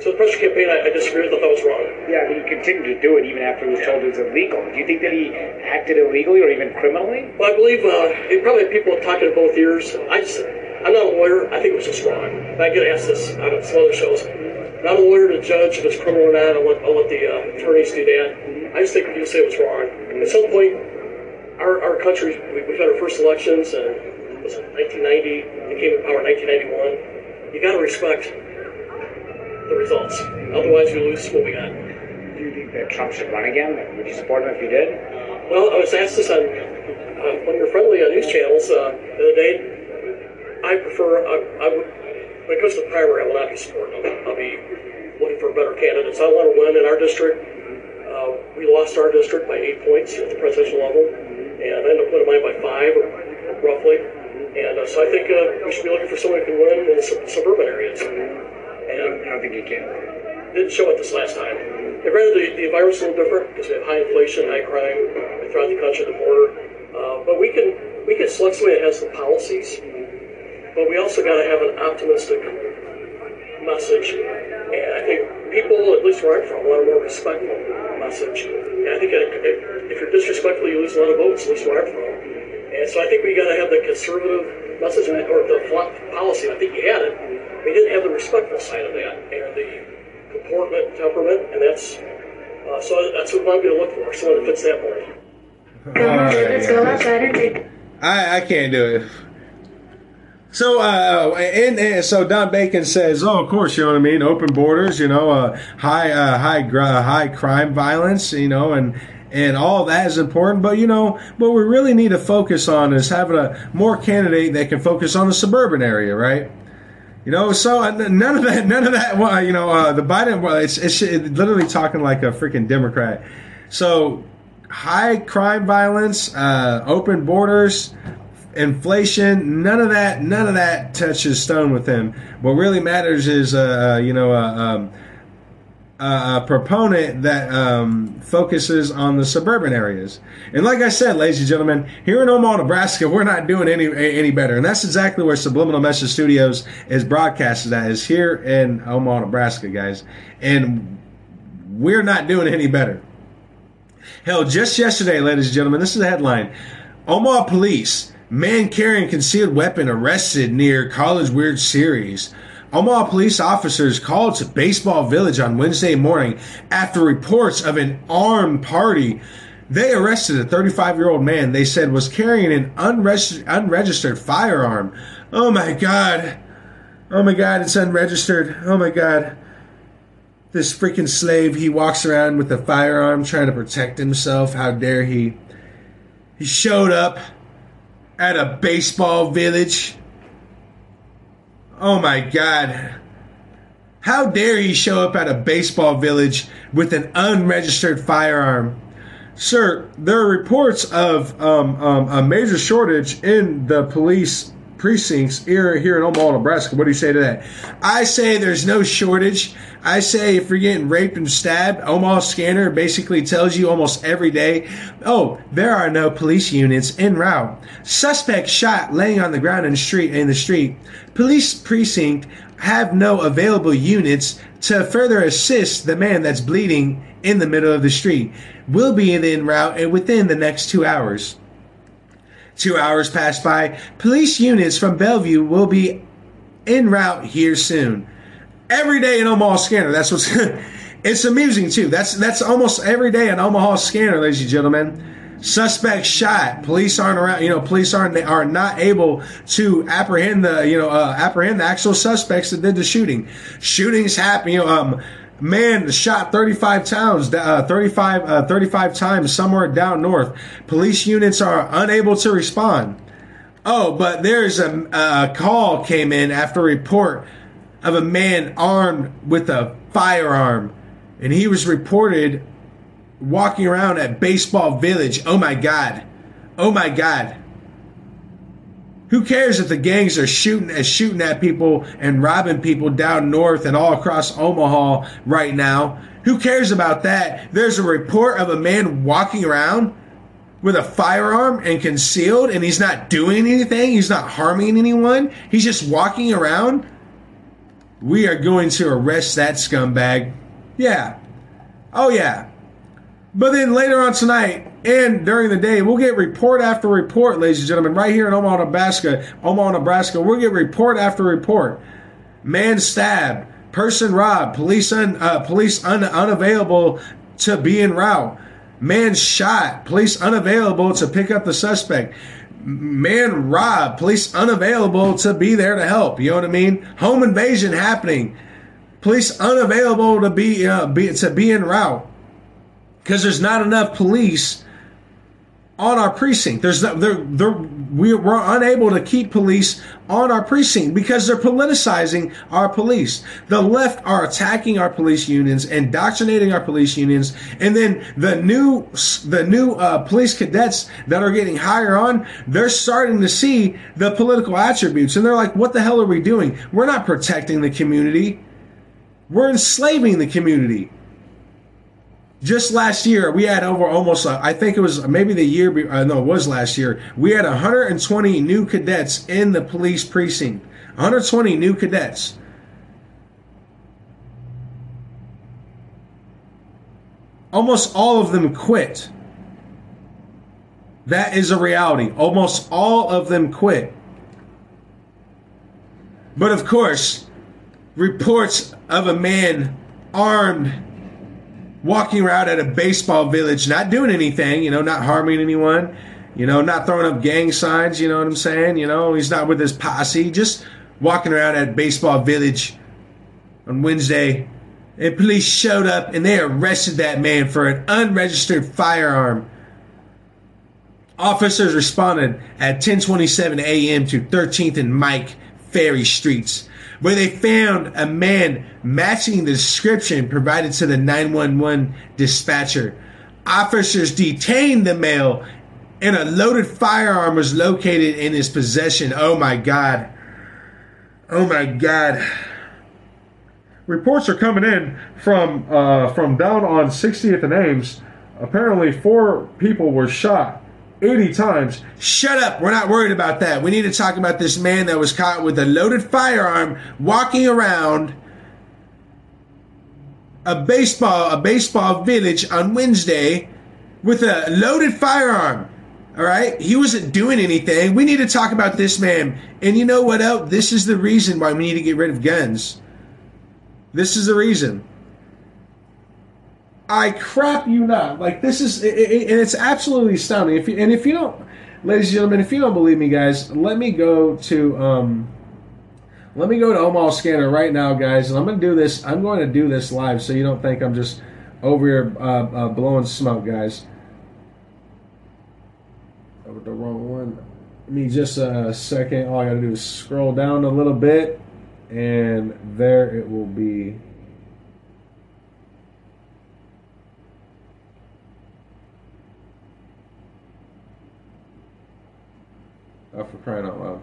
so the pressure campaign, I, I disagree with. I thought that was wrong. Yeah, he continued to do it even after he was told it was illegal. Do you think that he acted illegally or even criminally? Well, I believe uh, it probably had people talking to both ears. I just, I'm not a lawyer. I think it was just wrong. I get asked this on some other shows. Not a lawyer to judge if it's criminal or not. I'll let, I'll let the uh, attorneys do that. I just think you say it was wrong. At some point, our, our country, we, we've had our first elections, and it 1990. They came in power in 1991. You got to respect the results. Otherwise, you lose what we got. Do you think that Trump should run again? Would you support him if he did? Well, I was asked this on uh, one of your friendly uh, news channels uh, the other day. I prefer, I, I would, when it comes to the primary, I will not be supporting him. I'll be looking for better candidates. I want to win in our district. Uh, we lost our district by eight points at the presidential level, and I ended up winning mine by five, roughly. And uh, so I think uh, we should be looking for someone who can win in the sub- suburban areas. And I don't think he can. didn't show it this last time. And granted, the, the environment's a little different because we have high inflation, high crime throughout the country, the border. Uh, but we can we can select somebody that has the policies, but we also got to have an optimistic message. And I think people, at least where I'm from, want a more respectful message. And I think if, if you're disrespectful, you lose a lot of votes, at least where I'm from. And so I think we got to have the conservative message or the policy. I think you had it. We didn't have the respectful side of that and the comportment, temperament, and that's uh, so that's what I'm going to look for. Someone that fits that mold. Alright, guys. I, I can't do it. So, uh, and, and so Don Bacon says, "Oh, of course, you know what I mean. Open borders, you know, uh, high, uh, high, gr- high crime violence, you know, and and all that is important. But you know, what we really need to focus on is having a more candidate that can focus on the suburban area, right? You know, so uh, none of that, (laughs) none of that. Well, you know, uh, the Biden, well, it's, it's literally talking like a freaking Democrat. So high crime violence, uh, open borders, inflation, none of that, none of that touches stone with him. What really matters is, uh, uh, you know, uh, um, a proponent that um, focuses on the suburban areas. And like I said, ladies and gentlemen, here in Omaha, Nebraska, we're not doing any any better. And that's exactly where Subliminal Message Studios is broadcasted at, is here in Omaha, Nebraska, guys. And we're not doing any better. Hell, just yesterday, ladies and gentlemen, this is the headline. Omaha police, man carrying concealed weapon arrested near College World Series. Omaha police officers called to Baseball Village on Wednesday morning after reports of an armed party. They arrested a 35 year old man they said was carrying an unregistered, unregistered firearm. Oh my God. Oh my God, it's unregistered. Oh my God. This freaking slave, he walks around with a firearm trying to protect himself. How dare he? He showed up at a baseball village. Oh my God. How dare he show up at a baseball village with an unregistered firearm? Sir, there are reports of um, um, a major shortage in the police precincts here, here in Omaha, Nebraska. What do you say to that? I say there's no shortage. I say if you're getting raped and stabbed, Omaha Scanner basically tells you almost every day, oh, there are no police units en route. Suspect shot laying on the ground in the street. In the street, police precinct have no available units to further assist the man that's bleeding in the middle of the street. Will be in route within the next two hours. Two hours pass by. Police units from Bellevue will be en route here soon. Every day in Omaha Scanner. That's what's. (laughs) it's amusing too. That's that's almost every day in Omaha Scanner, ladies and gentlemen. Suspect shot. Police aren't around. You know, police aren't they are not able to apprehend the you know uh, apprehend the actual suspects that did the shooting. Shootings happen. You know, um, man shot 35 times, uh, 35, uh, 35 times somewhere down north. Police units are unable to respond. Oh, but there's a, a call came in after a report of a man armed with a firearm, and he was reported walking around at Baseball Village. Oh my God. Oh my God. Who cares if the gangs are shooting uh, shooting at people and robbing people down north and all across Omaha right now? Who cares about that? There's a report of a man walking around with a firearm and concealed and he's not doing anything, he's not harming anyone, he's just walking around. We are going to arrest that scumbag. Yeah. Oh yeah. But then later on tonight and during the day, we'll get report after report, ladies and gentlemen, right here in Omaha, Nebraska. Omaha, Nebraska, we'll get report after report. Man stabbed, person robbed, police un, uh, police un, unavailable to be en route. Man shot, police unavailable to pick up the suspect. Man robbed, police unavailable to be there to help. You know what I mean? Home invasion happening, police unavailable to be, uh, be to be en route because there's not enough police on our precinct. There's they're, they're, we, we're unable to keep police on our precinct because they're politicizing our police. The left are attacking our police unions, indoctrinating our police unions, and then the new the new uh, police cadets that are getting higher on, they're starting to see the political attributes, and they're like, "What the hell are we doing? We're not protecting the community. We're enslaving the community." Just last year we had over almost uh, i think it was maybe the year uh, no it was last year we had 120 new cadets in the police precinct. 120 new cadets. Almost all of them quit. That is a reality. Almost all of them quit. But of course reports of a man armed walking around at a baseball village, not doing anything, you know, not harming anyone, you know, not throwing up gang signs, you know what I'm saying? You know, he's not with his posse, just walking around at baseball village on Wednesday. And police showed up and they arrested that man for an unregistered firearm. Officers responded at 10:27 a.m. to 13th and Mike Fahey Streets where they found a man matching the description provided to the 911 dispatcher. Officers detained the male and a loaded firearm was located in his possession. Oh my God. Oh my God. Reports are coming in from uh, from down on 60th and Ames. Apparently, four people were shot 80 times. Shut up. We're not worried about that. We need to talk about this man that was caught with a loaded firearm walking around a baseball a baseball village on Wednesday with a loaded firearm. All right? He wasn't doing anything. We need to talk about this man. And you know what else? This is the reason why we need to get rid of guns. This is the reason. I crap you not. Like this is, it, it, and it's absolutely astounding. If you, and if you don't, ladies and gentlemen, if you don't believe me, guys, let me go to, um, let me go to Omaha Scanner right now, guys, and I'm going to do this. I'm going to do this live, so you don't think I'm just over here uh, uh, blowing smoke, guys. Over the wrong one. Give me just a second. All I got to do is scroll down a little bit, and there it will be. Oh, for crying out loud.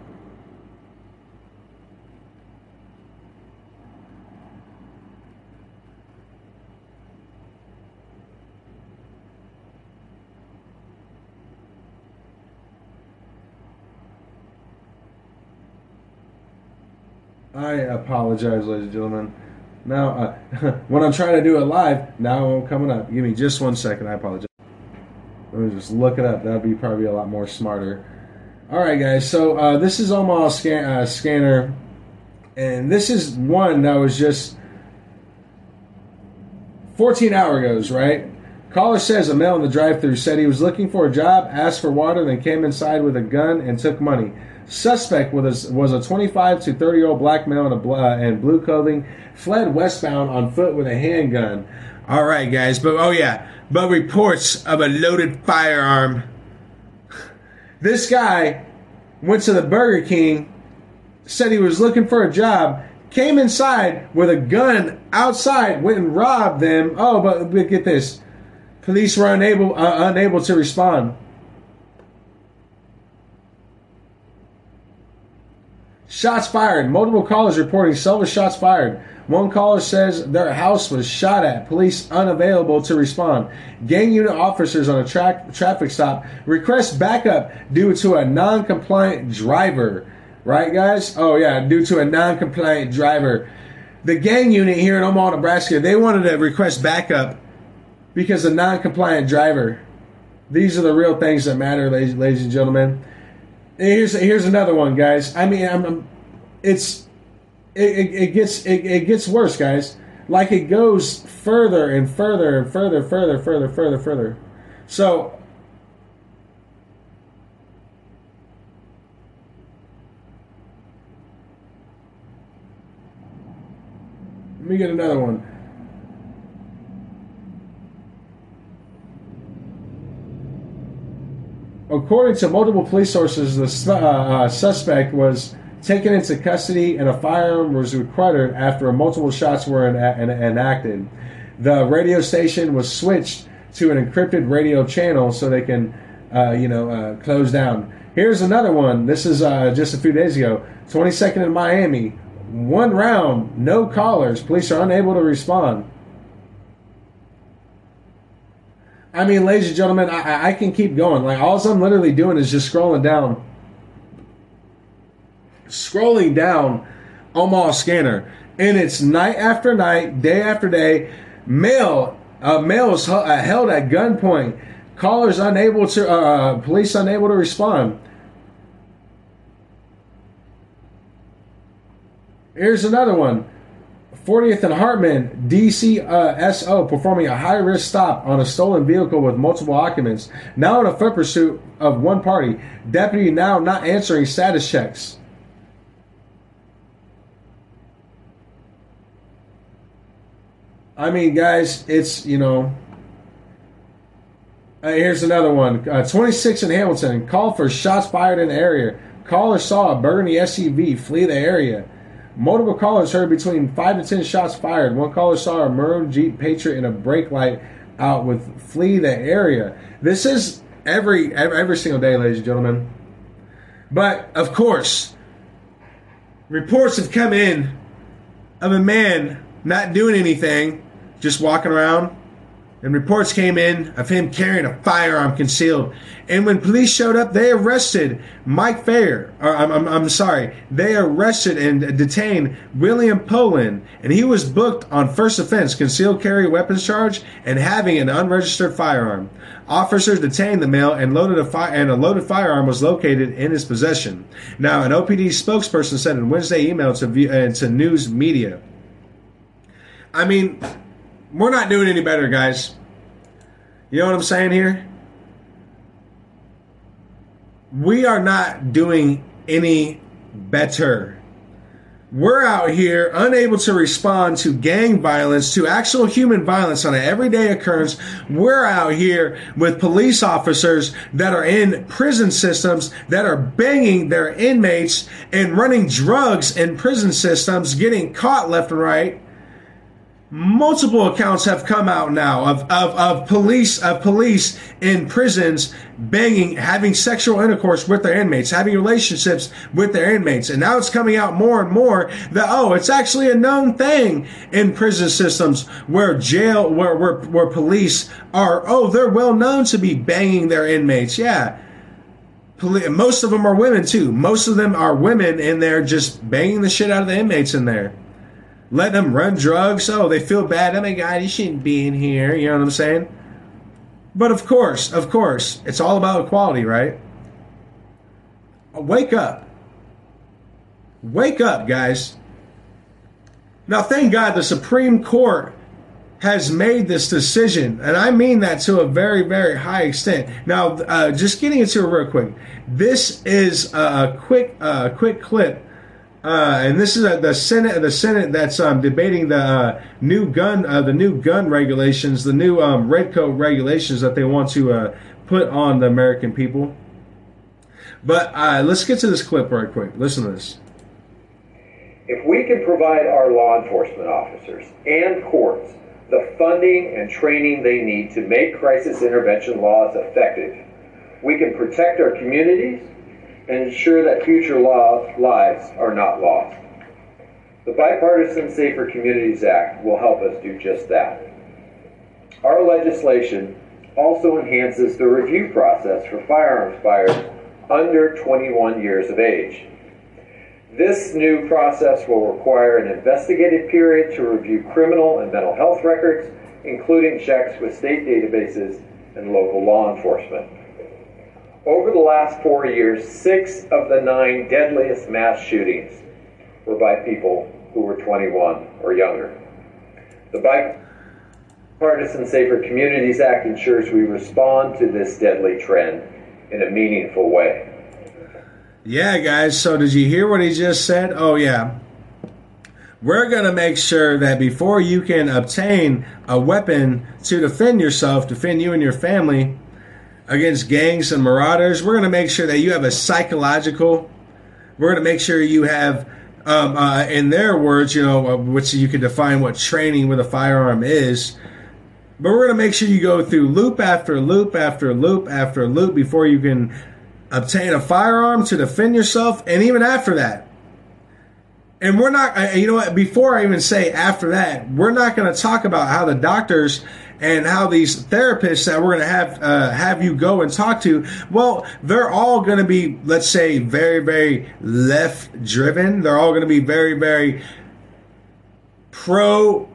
I apologize, ladies and gentlemen. Now, uh, (laughs) when I'm trying to do it live, now I'm coming up. Give me just one second. I apologize. Let me just look it up. That'd be probably a lot more smarter. All right, guys. So uh, this is Omaha scan, uh, Scanner, and this is one that was just 14 hour goes right. Caller says a male in the drive-through said he was looking for a job, asked for water, then came inside with a gun and took money. Suspect was a, was a 25 to 30 year old black male in, a uh, in blue clothing, fled westbound on foot with a handgun. All right, guys, but oh yeah, but reports of a loaded firearm. This guy went to the Burger King, said he was looking for a job, came inside with a gun outside, went and robbed them. Oh, but, get this, police were unable uh, unable to respond. Shots fired. Multiple callers reporting several shots fired. One caller says their house was shot at. Police unavailable to respond. Gang unit officers on a tra- traffic stop request backup due to a non-compliant driver. Right, guys? Oh yeah, due to a non-compliant driver. The gang unit here in Omaha, Nebraska, they wanted to request backup because a non-compliant driver. These are the real things that matter, ladies, ladies and gentlemen. And here's here's another one, guys. I mean, I'm, I'm it's it, it, it gets it, it gets worse, guys. Like it goes further and further and further, further, further, further, further. So let me get another one. According to multiple police sources, the uh, uh, suspect was taken into custody and a firearm was recovered after multiple shots were ena- en- enacted. The radio station was switched to an encrypted radio channel so they can, uh, you know, uh, close down. Here's another one. This is uh, just a few days ago. 22nd in Miami. One round, no callers. Police are unable to respond. I mean, ladies and gentlemen, I- I can keep going. Like, all I'm literally doing is just scrolling down. Scrolling down Omaha Scanner. And it's night after night, day after day. Male, uh, male is uh, held at gunpoint. Callers unable to, uh, police unable to respond. Here's another one. 40th and Hartman, DCSO performing a high risk stop on a stolen vehicle with multiple occupants. Now in a foot pursuit of one party. Deputy now not answering status checks. I mean, guys, it's, you know. Uh, here's another one. Uh, 26 in Hamilton. Call for shots fired in the area. Caller saw a burgundy SUV flee the area. Multiple callers heard between five to ten shots fired. One caller saw a maroon Jeep Patriot in a brake light out with flee the area. This is every every, every single day, ladies and gentlemen. But of course, reports have come in of a man not doing anything, just walking around. And reports came in of him carrying a firearm concealed. And when police showed up, they arrested Mike Fair. Or I'm, I'm, I'm sorry, they arrested and detained William Poland, and he was booked on first offense, concealed carry weapons charge, and having an unregistered firearm. Officers detained the male and loaded a fi- and a loaded firearm was located in his possession. Now, an OPD spokesperson said in Wednesday email to uh, to news media. I mean, we're not doing any better, guys. You know what I'm saying here? We are not doing any better. we're out here unable to respond to gang violence, to actual human violence on an everyday occurrence. We're out here with police officers that are in prison systems that are banging their inmates and running drugs in prison systems, getting caught left and right multiple accounts have come out now of, of, of police of police in prisons banging having sexual intercourse with their inmates having relationships with their inmates. And now it's coming out more and more that oh it's actually a known thing in prison systems where jail where where, where police are oh they're well known to be banging their inmates. Yeah. Most of them are women too. Most of them are women and they're just banging the shit out of the inmates in there let them run drugs. Oh, they feel bad. Oh my God, he shouldn't be in here. You know what I'm saying? But of course, of course, it's all about equality, right? Wake up. Wake up, guys. Now, thank God the Supreme Court has made this decision, and I mean that to a very, very high extent. Now, uh, just getting into it real quick. This is a quick, uh, quick clip uh, and this is uh, the Senate. The Senate that's um, debating the uh, new gun, uh, the new gun regulations, the new um, red coat regulations that they want to uh, put on the American people. But uh, let's get to this clip right quick. Listen to this. If we can provide our law enforcement officers and courts the funding and training they need to make crisis intervention laws effective, we can protect our communities and ensure that future lives are not lost. The Bipartisan Safer Communities Act will help us do just that. Our legislation also enhances the review process for firearms buyers under 21 years of age. This new process will require an investigative period to review criminal and mental health records, including checks with state databases and local law enforcement. Over the last four years, six of the nine deadliest mass shootings were by people who were 21 or younger. The Bipartisan Safer Communities Act ensures we respond to this deadly trend in a meaningful way. Yeah, guys. So, did you hear what he just said? Oh, yeah. We're going to make sure that before you can obtain a weapon to defend yourself, defend you and your family, against gangs and marauders. We're going to make sure that you have a psychological. We're going to make sure you have, um, uh, in their words, you know, uh, which you can define what training with a firearm is. But we're going to make sure you go through loop after loop after loop after loop before you can obtain a firearm to defend yourself, and even after that. And we're not, you know what, before I even say after that, we're not going to talk about how the doctors and how these therapists that we're going to have uh, have you go and talk to, well, they're all going to be, let's say, very, very left driven. They're all going to be very, very pro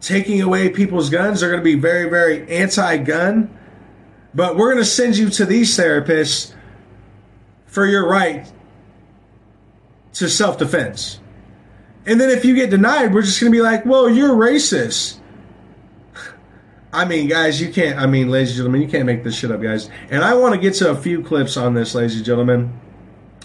taking away people's guns. They're going to be very, very anti gun. But we're going to send you to these therapists for your right to self defense. And then if you get denied, we're just going to be like, well, you're racist. I mean, guys, you can't. I mean, ladies and gentlemen, you can't make this shit up, guys. And I want to get to a few clips on this, ladies and gentlemen.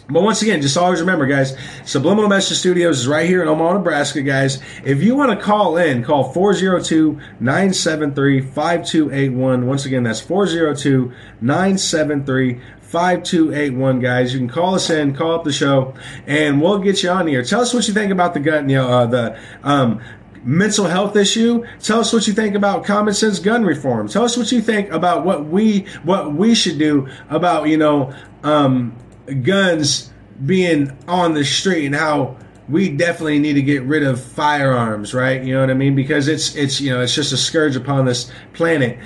But once again, just always remember, guys, Subliminal Message Studios is right here in Omaha, Nebraska, guys. If you want to call in, call 402 973 5281. Once again, that's 402 973 5281 guys you can call us in call up the show and we'll get you on here tell us what you think about the gun you know uh, the um, mental health issue. Tell us what you think about common sense gun reform. Tell us what you think about what we what we should do about you know um, guns being on the street and how we definitely need to get rid of firearms, right? You know what I mean? Because it's it's you know it's just a scourge upon this planet.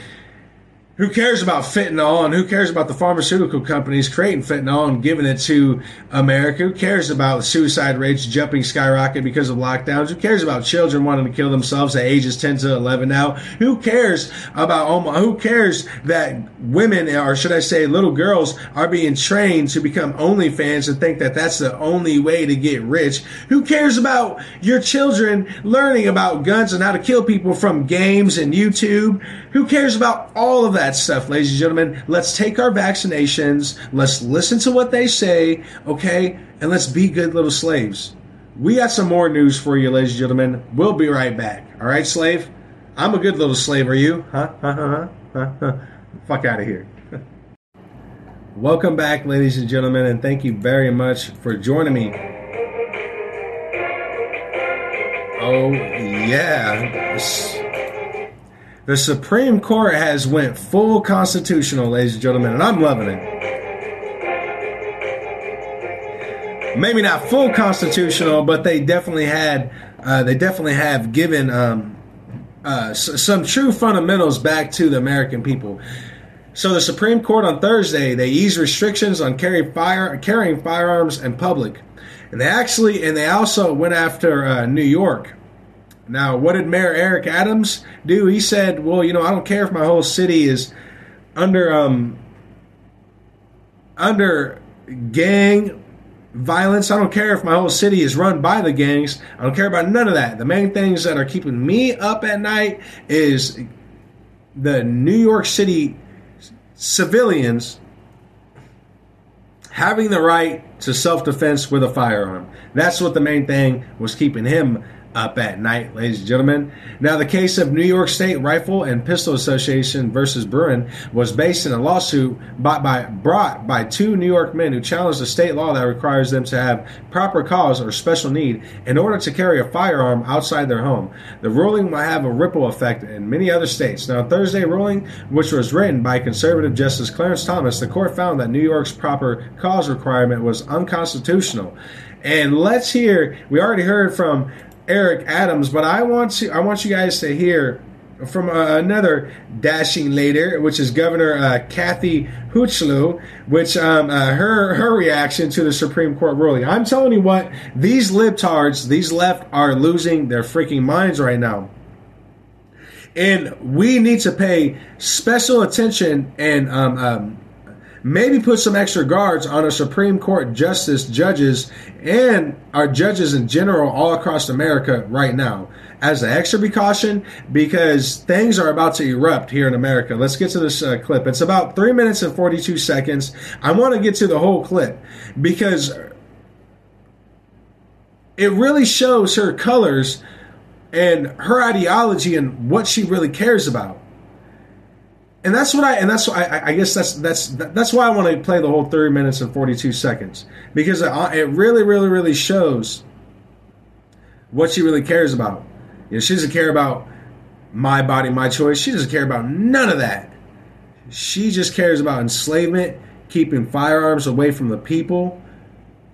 Who cares about fentanyl and who cares about the pharmaceutical companies creating fentanyl and giving it to America? Who cares about suicide rates jumping skyrocket because of lockdowns? Who cares about children wanting to kill themselves at ages 10 to 11 now? Who cares about, who cares that women, or should I say little girls, are being trained to become OnlyFans and think that that's the only way to get rich? Who cares about your children learning about guns and how to kill people from games and YouTube? Who cares about all of that? stuff, ladies and gentlemen. Let's take our vaccinations. Let's listen to what they say, okay? And let's be good little slaves. we got some more news for you, ladies and gentlemen. We'll be right back. All right, slave? I'm a good little slave. Are you? Huh? Huh? Huh? Huh? Fuck out of here. (laughs) Welcome back, ladies and gentlemen, and thank you very much for joining me. Oh yeah, the Supreme Court has went full constitutional, ladies and gentlemen, and I'm loving it. Maybe not full constitutional, but they definitely had, uh, they definitely have given um, uh, s- some true fundamentals back to the American people. So the Supreme Court on Thursday they eased restrictions on carry fire carrying firearms in public, and they actually and they also went after uh, New York. Now, what did Mayor Eric Adams do? He said, "Well, you know, I don't care if my whole city is under um under gang violence. I don't care if my whole city is run by the gangs. I don't care about none of that. The main things that are keeping me up at night is the New York City civilians having the right to self defense with a firearm. That's what the main thing was keeping him up at night, ladies and gentlemen. Now, the case of New York State Rifle and Pistol Association versus Bruen was based in a lawsuit by, by, brought by two New York men who challenged a state law that requires them to have proper cause or special need in order to carry a firearm outside their home. The ruling might have a ripple effect in many other states. Now, Thursday ruling, which was written by conservative Justice Clarence Thomas, the court found that New York's proper cause requirement was unconstitutional. And let's hear, we already heard from Eric Adams, but I want to I want you guys to hear from uh, another dashing leader, which is Governor uh, Kathy Hochul, which um, uh, her her reaction to the Supreme Court ruling. I'm telling you what, these libtards, these left, are losing their freaking minds right now. And we need to pay special attention and um, um, maybe put some extra guards on our Supreme Court justice judges and our judges in general all across America right now as an extra precaution because things are about to erupt here in America. Let's get to this uh, clip. It's about three minutes and 42 seconds. I want to get to the whole clip because it really shows her colors and her ideology and what she really cares about and that's what I and that's why I, I, guess that's that's that's why I want to play the whole thirty minutes and forty two seconds because it, uh, it, really really really shows what she really cares about. You know, she doesn't care about my body, my choice. She doesn't care about none of that. She just cares about enslavement, keeping firearms away from the people,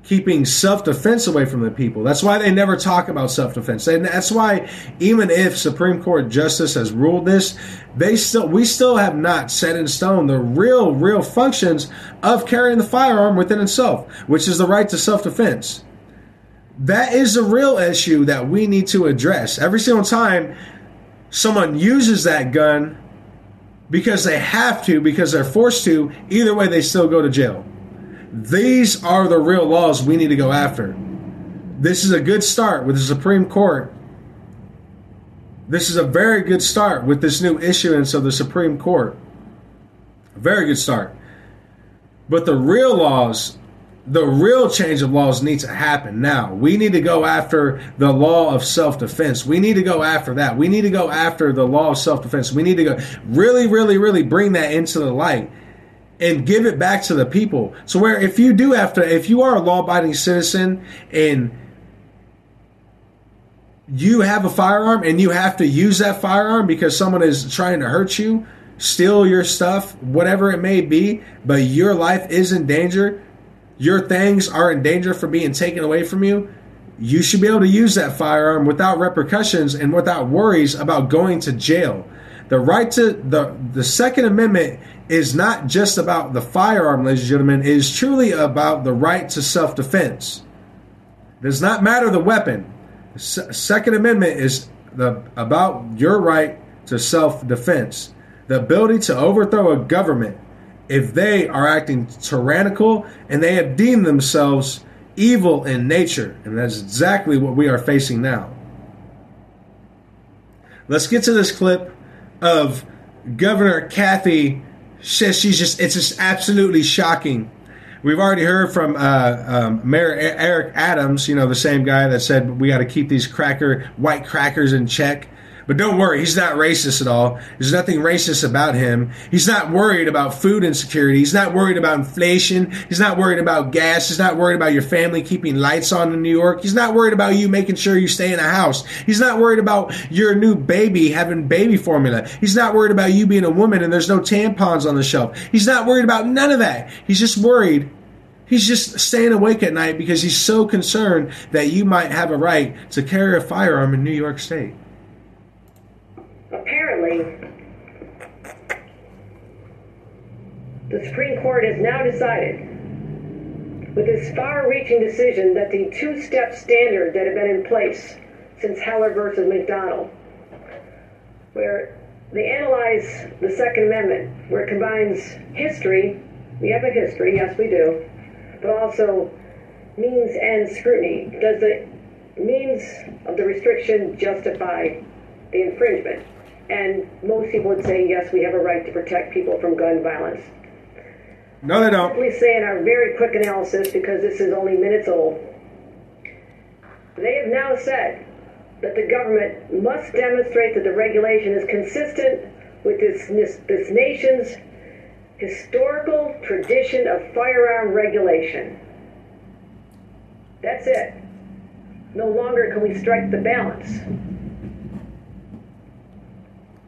keeping self defense away from the people. That's why they never talk about self defense. And That's why even if Supreme Court justice has ruled this, they still we still have not set in stone the real real functions of carrying the firearm within itself, which is the right to self defense. That is the real issue that we need to address. Every single time someone uses that gun because they have to, because they're forced to, either way they still go to jail. These are the real laws we need to go after. This is a good start with the Supreme Court. This is a very good start with this new issuance of the Supreme Court. A very good start. But the real laws, the real change of laws needs to happen now. We need to go after the law of self defense. We need to go after that. We need to go after the law of self defense. We need to go really, really, really bring that into the light and give it back to the people. So where if you do have to, if you are a law-abiding citizen and you have a firearm and you have to use that firearm because someone is trying to hurt you, steal your stuff, whatever it may be, but your life is in danger, your things are in danger for being taken away from you, you should be able to use that firearm without repercussions and without worries about going to jail. The right to the the Second Amendment is not just about the firearm, ladies and gentlemen. It is truly about the right to self defense. Does not matter the weapon. The Second Amendment is the about your right to self defense, the ability to overthrow a government if they are acting tyrannical and they have deemed themselves evil in nature, and that's exactly what we are facing now. Let's get to this clip of Governor Kathy she's just it's just absolutely shocking We've already heard from uh, um, Mayor Eric Adams, you know, the same guy that said we got to keep these cracker white crackers in check. But don't worry, he's not racist at all. There's nothing racist about him. He's not worried about food insecurity. He's not worried about inflation. He's not worried about gas. He's not worried about your family keeping lights on in New York. He's not worried about you making sure you stay in a house. He's not worried about your new baby having baby formula. He's not worried about you being a woman and there's no tampons on the shelf. He's not worried about none of that. He's just worried He's just staying awake at night because he's so concerned that you might have a right to carry a firearm in New York State. Apparently, the Supreme Court has now decided, with this far reaching decision, that the two step standard that had been in place since Heller versus McDonald, where they analyze the Second Amendment, where it combines history, we have a history, yes, we do, but also means and scrutiny. Does the means of the restriction justify the infringement? And most people would say, yes, we have a right to protect people from gun violence. No, they don't. Simply say in our very quick analysis, because this is only minutes old, they have now said that the government must demonstrate that the regulation is consistent with this, this nation's historical tradition of firearm regulation. That's it. No longer can we strike the balance.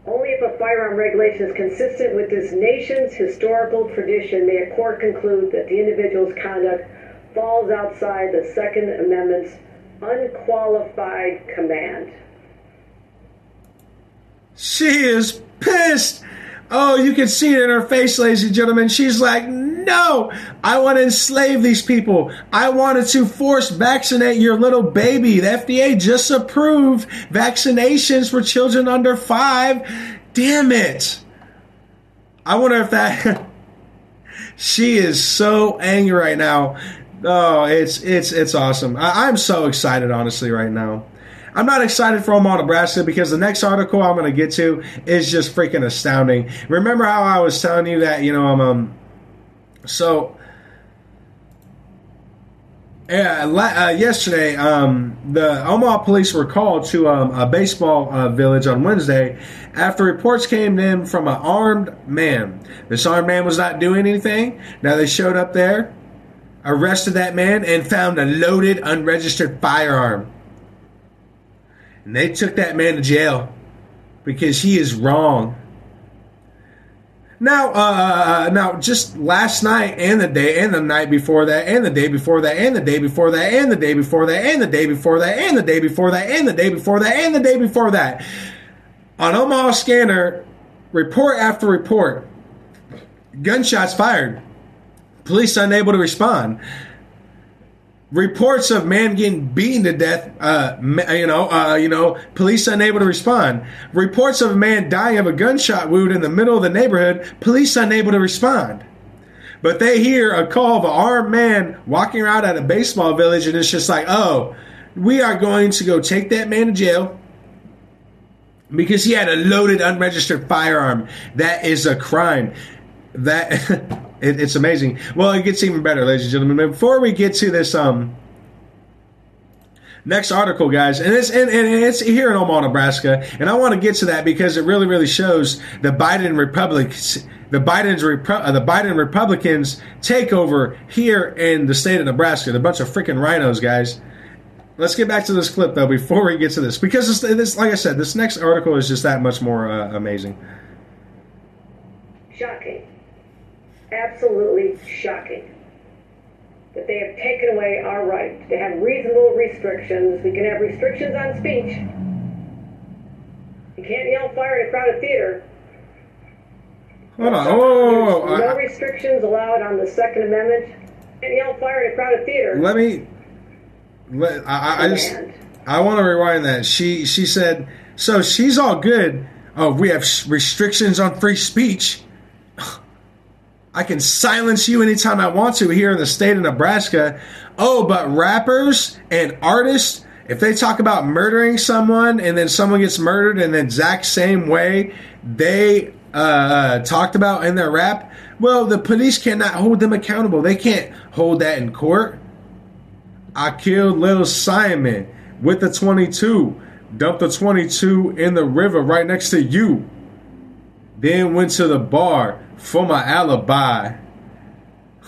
Only if a firearm regulation is consistent with this nation's historical tradition may a court conclude that the individual's conduct falls outside the Second Amendment's unqualified command. She is pissed. Oh, you can see it in her face, ladies and gentlemen. She's like, no, I want to enslave these people. I wanted to force vaccinate your little baby. The FDA just approved vaccinations for children under five. Damn it. I wonder if that. (laughs) she is so angry right now. Oh, it's it's it's awesome. I, I'm so excited, honestly, right now. I'm not excited for Omaha, Nebraska because the next article I'm going to get to is just freaking astounding. Remember how I was telling you that, you know, I'm, um, so, yeah, uh, yesterday, um, the Omaha police were called to um, a baseball uh, village on Wednesday after reports came in from an armed man. This armed man was not doing anything. Now they showed up there, arrested that man, and found a loaded, unregistered firearm. And they took that man to jail because he is wrong. Now, uh, now, just last night and the day and the night before that and the day before that and the day before that and the day before that and the day before that and the day before that and the day before that and the day before that, on Omaha Scanner, report after report, gunshots fired, police unable to respond reports of man getting beaten to death. Uh, you know, uh, you know, police unable to respond. Reports of a man dying of a gunshot wound in the middle of the neighborhood. Police unable to respond. But they hear a call of an armed man walking around at a baseball village, and it's just like, oh, we are going to go take that man to jail because he had a loaded, unregistered firearm. That is a crime. That. (laughs) It, it's amazing. Well, it gets even better, ladies and gentlemen. Before we get to this, um, next article, guys, and it's and, and it's here in Omaha, Nebraska, and I want to get to that because it really, really shows the Biden Republics, the Biden's uh, the Biden Republicans takeover here in the state of Nebraska. They're a bunch of freaking RINOs, guys. Let's get back to this clip though before we get to this because this, this like I said, this next article is just that much more uh, amazing. Shocking absolutely shocking that they have taken away our right to have reasonable restrictions. We can have restrictions on speech. You can't yell fire in a crowded theater. Hold on. Oh, no I, restrictions allowed on the Second Amendment. You can't yell fire in a crowded theater. Let me. Let, I, I just. I want to rewind that. She she said so. She's all good. Oh, we have restrictions on free speech. I can silence you anytime I want to here in the state of Nebraska. Oh, but rappers and artists, if they talk about murdering someone and then someone gets murdered in the exact same way, they uh, uh, talked about in their rap, well, the police cannot hold them accountable. They can't hold that in court. I killed little Simon with the 22, dumped the 22 in the river right next to you. Then went to the bar for my alibi. (laughs)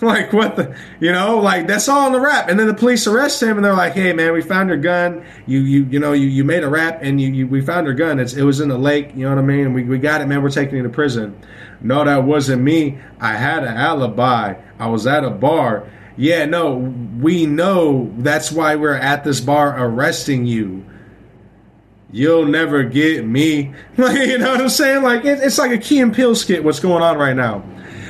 Like what the, you know, like that's all in the rap. And then the police arrest him, and they're like, "Hey, man, we found your gun. You, you, you know, you, you made a rap, and you, you, we found your gun. It's, it was in the lake. You know what I mean? We, we got it, man. We're taking you to prison." No, that wasn't me. I had an alibi. I was at a bar. Yeah, no, we know that's why we're at this bar arresting you. You'll never get me. (laughs) Like, you know what I'm saying? Like it, it's like a Key and Peele skit. What's going on right now?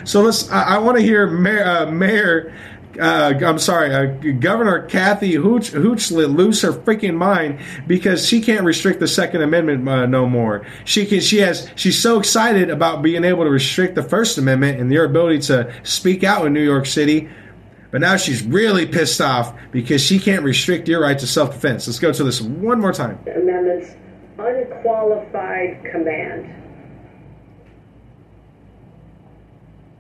So let's. I, I want to hear Mayor. Uh, Mayor uh, I'm sorry, uh, Governor Kathy Hooch, lose her freaking mind because she can't restrict the Second Amendment uh, no more. She can. She has. She's so excited about being able to restrict the First Amendment and your ability to speak out in New York City. But now she's really pissed off because she can't restrict your right to self defense. Let's go to this one more time. Amendment's unqualified command.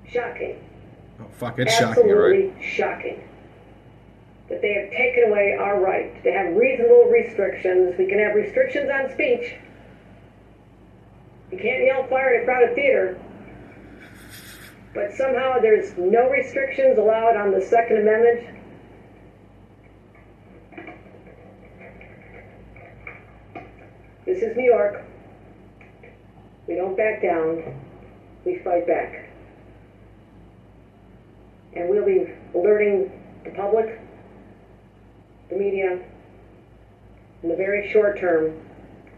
Shocking. Oh, fuck, it's shocking, Absolutely right? shocking. That they have taken away our right to have reasonable restrictions. We can have restrictions on speech. You can't yell fire in a crowded theater. But somehow there's no restrictions allowed on the Second Amendment. This is New York. We don't back down. We fight back. And we'll be alerting the public, the media, in the very short term,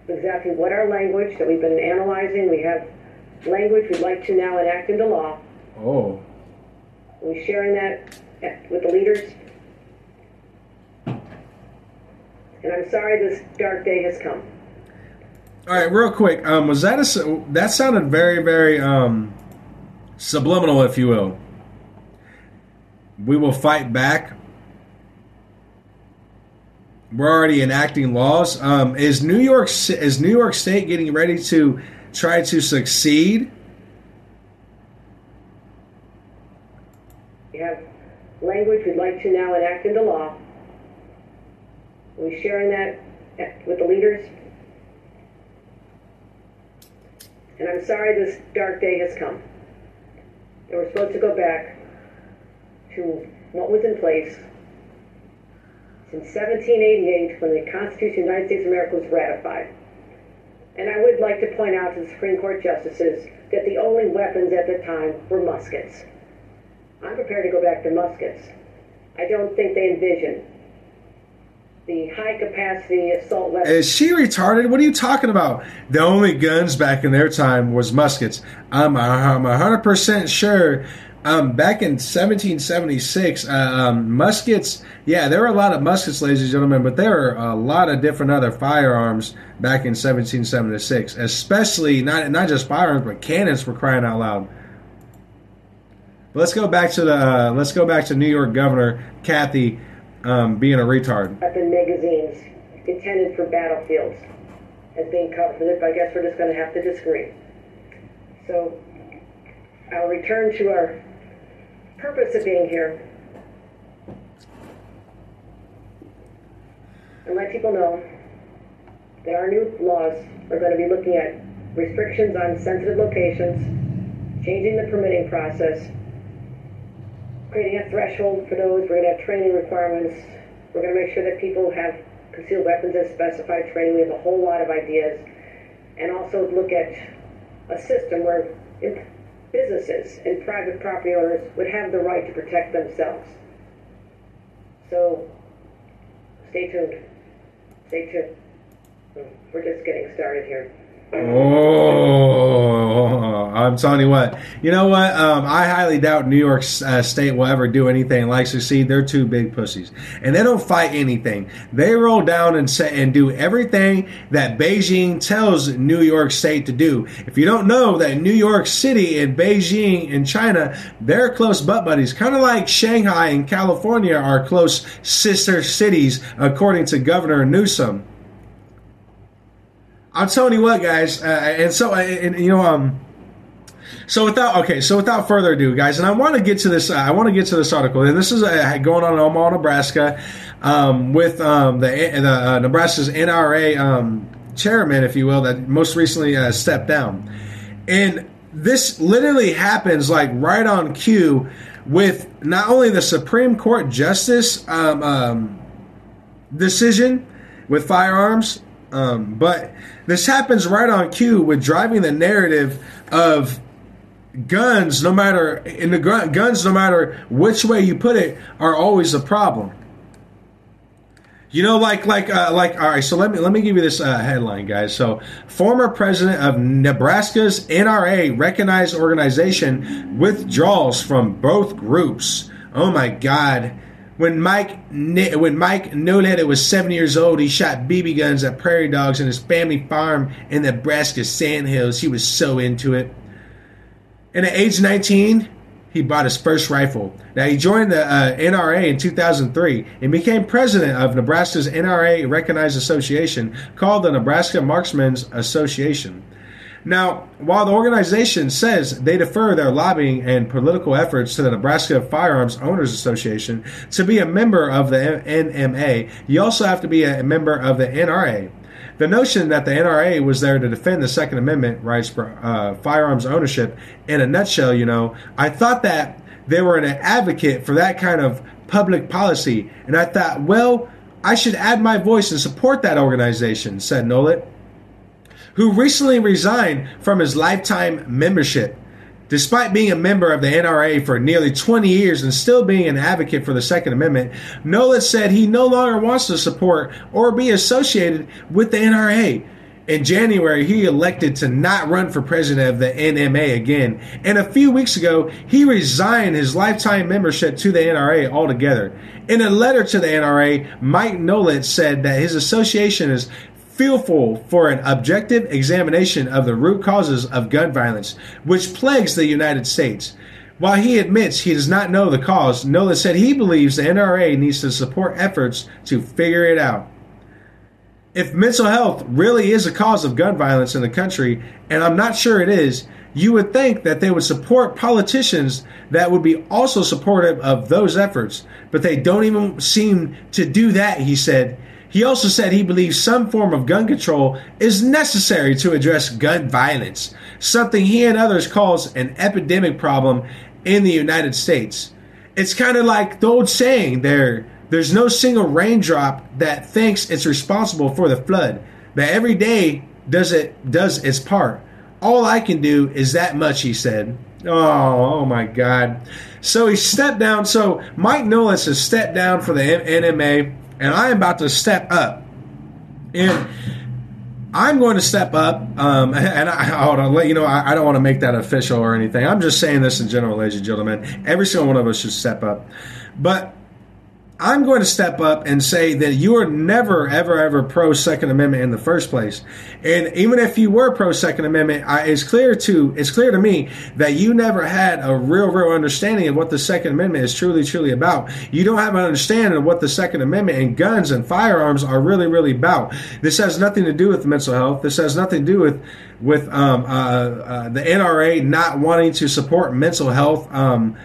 exactly what our language that we've been analyzing, we have language we'd like to now enact into law. Oh, We're sharing that with the leaders. And I'm sorry this dark day has come. all right. Real quick, um, was that a that sounded very very um, subliminal, if you will. We will fight back. We're already enacting laws. Um, is New York is New York State getting ready to try to succeed? We have language we'd like to now enact into law. We're sharing that with the leaders. And I'm sorry this dark day has come. And we're supposed to go back to what was in place since 1788 when the Constitution of the United States of America was ratified. And I would like to point out to the Supreme Court justices that the only weapons at the time were muskets. I'm prepared to go back to muskets. I don't think they envision the high capacity assault weapons. Is she retarded? What are you talking about? The only guns back in their time was muskets. I'm I'm hundred percent sure. Um, back in 1776, uh, um, muskets. Yeah, there were a lot of muskets, ladies and gentlemen, but there were a lot of different other firearms back in 1776. Especially not not just firearms, but cannons for crying out loud. Let's go back to the uh, let's go back to New York Governor Kathy um, being a retard. weapon magazines intended for battlefields as being covered. I guess we're just going to have to disagree. So I'll return to our purpose of being here and let people know that our new laws are going to be looking at restrictions on sensitive locations, changing the permitting process, creating a threshold for those. We're going to have training requirements. We're going to make sure that people have concealed weapons as specified training. We have a whole lot of ideas. And also look at a system where businesses and private property owners would have the right to protect themselves. So stay tuned. Stay tuned. We're just getting started here. Oh, I'm telling you what. You know what? Um, I highly doubt New York uh, State will ever do anything like succeed. They're two big pussies, and they don't fight anything. They roll down and say and do everything that Beijing tells New York State to do. If you don't know that New York City and Beijing and China, they're close butt buddies, kind of like Shanghai and California are close sister cities, according to Governor Newsom. I'm telling you what, guys, uh, and so uh, and, you know, um, So without okay, so without further ado, guys, and I want to get to this. Uh, I want to get to this article, and this is uh, going on in Omaha, Nebraska, um, with um, the, the uh, Nebraska's NRA um, chairman, if you will, that most recently uh, stepped down, and this literally happens like right on cue with not only the Supreme Court justice um, um, decision with firearms, um, but this happens right on cue with driving the narrative of guns, no matter in the gun, guns, no matter which way you put it, are always a problem. You know, like like uh, like all right. So let me let me give you this uh, headline, guys. So, former president of Nebraska's NRA recognized organization withdraws from both groups. Oh my God! When Mike when Mike Nolet was seven years old, he shot BB guns at prairie dogs on his family farm in Nebraska Sandhills. He was so into it. And at age 19, he bought his first rifle. Now, he joined the uh, NRA in 2003 and became president of Nebraska's NRA Recognized Association called the Nebraska Marksmen's Association. Now, while the organization says they defer their lobbying and political efforts to the Nebraska Firearms Owners Association to be a member of the NMA, you also have to be a member of the NRA. The notion that the NRA was there to defend the Second Amendment rights for uh, firearms ownership, in a nutshell, you know, I thought that they were an advocate for that kind of public policy, and I thought, well, I should add my voice and support that organization, said Nolet, who recently resigned from his lifetime membership. Despite being a member of the NRA for nearly 20 years and still being an advocate for the Second Amendment, Nolet said he no longer wants to support or be associated with the NRA. In January, he elected to not run for president of the NMA again. And a few weeks ago, he resigned his lifetime membership to the NRA altogether. In a letter to the NRA, Mike Nolet said that his association is fearful for an objective examination of the root causes of gun violence, which plagues the United States. While he admits he does not know the cause, Nolet said he believes the NRA needs to support efforts to figure it out. If mental health really is a cause of gun violence in the country, and I'm not sure it is, you would think that they would support politicians that would be also supportive of those efforts, but they don't even seem to do that, he said. He also said he believes some form of gun control is necessary to address gun violence, something he and others calls an epidemic problem in the United States. It's kind of like the old saying there there's no single raindrop that thinks it's responsible for the flood. That every day does it does its part. All I can do is that much, he said. Oh, oh my God. So he stepped down. So Mike Nolet has stepped down for the NMA and I am about to step up. And I'm going to step up, um, (laughs) and I, hold let you know, I, I don't want to make that official or anything. I'm just saying this in general, ladies and gentlemen. Every single one of us should step up. But I'm going to step up and say that you are never, ever, ever pro Second Amendment in the first place. And even if you were pro Second Amendment, I, it's clear to it's clear to me that you never had a real, real understanding of what the Second Amendment is truly, truly about. You don't have an understanding of what the Second Amendment and guns and firearms are really, really about. This has nothing to do with mental health. This has nothing to do with with um, uh, uh, the NRA not wanting to support mental health. Um,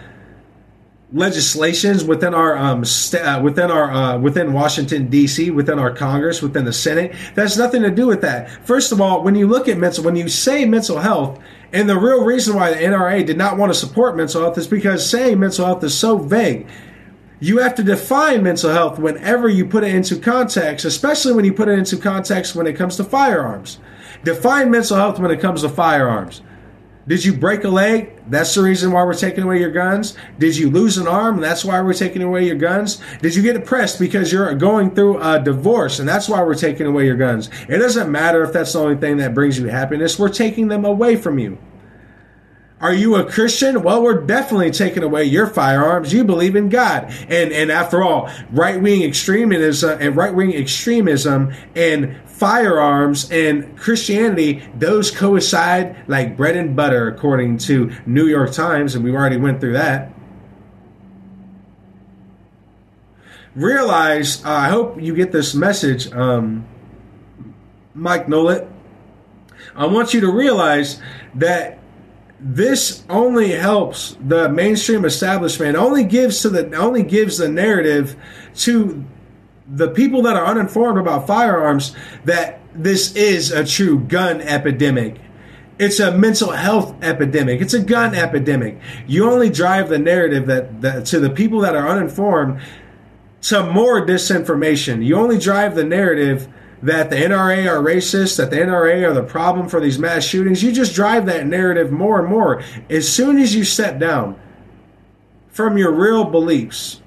legislations within our um, st- uh, within our uh, within Washington D.C. within our Congress within the Senate. That's nothing to do with that. First of all, when you look at mental, when you say mental health, and the real reason why the NRA did not want to support mental health is because saying mental health is so vague. You have to define mental health whenever you put it into context, especially when you put it into context when it comes to firearms. Define mental health when it comes to firearms. Did you break a leg? That's the reason why we're taking away your guns. Did you lose an arm? That's why we're taking away your guns. Did you get depressed because you're going through a divorce and that's why we're taking away your guns? It doesn't matter if that's the only thing that brings you happiness. We're taking them away from you. Are you a Christian? Well, we're definitely taking away your firearms. You believe in God, and and after all, right wing extremism and right wing extremism and firearms and Christianity, those coincide like bread and butter, according to New York Times, and we already went through that. Realize, uh, I hope you get this message, um, Mike Nolet. I want you to realize that this only helps the mainstream establishment. Only gives to the only gives the narrative to the people that are uninformed about firearms that this is a true gun epidemic. It's a mental health epidemic. It's a gun epidemic. You only drive the narrative that, that to the people that are uninformed to more disinformation. You only drive the narrative that the NRA are racist, that the NRA are the problem for these mass shootings. You just drive that narrative more and more. As soon as you step down from your real beliefs,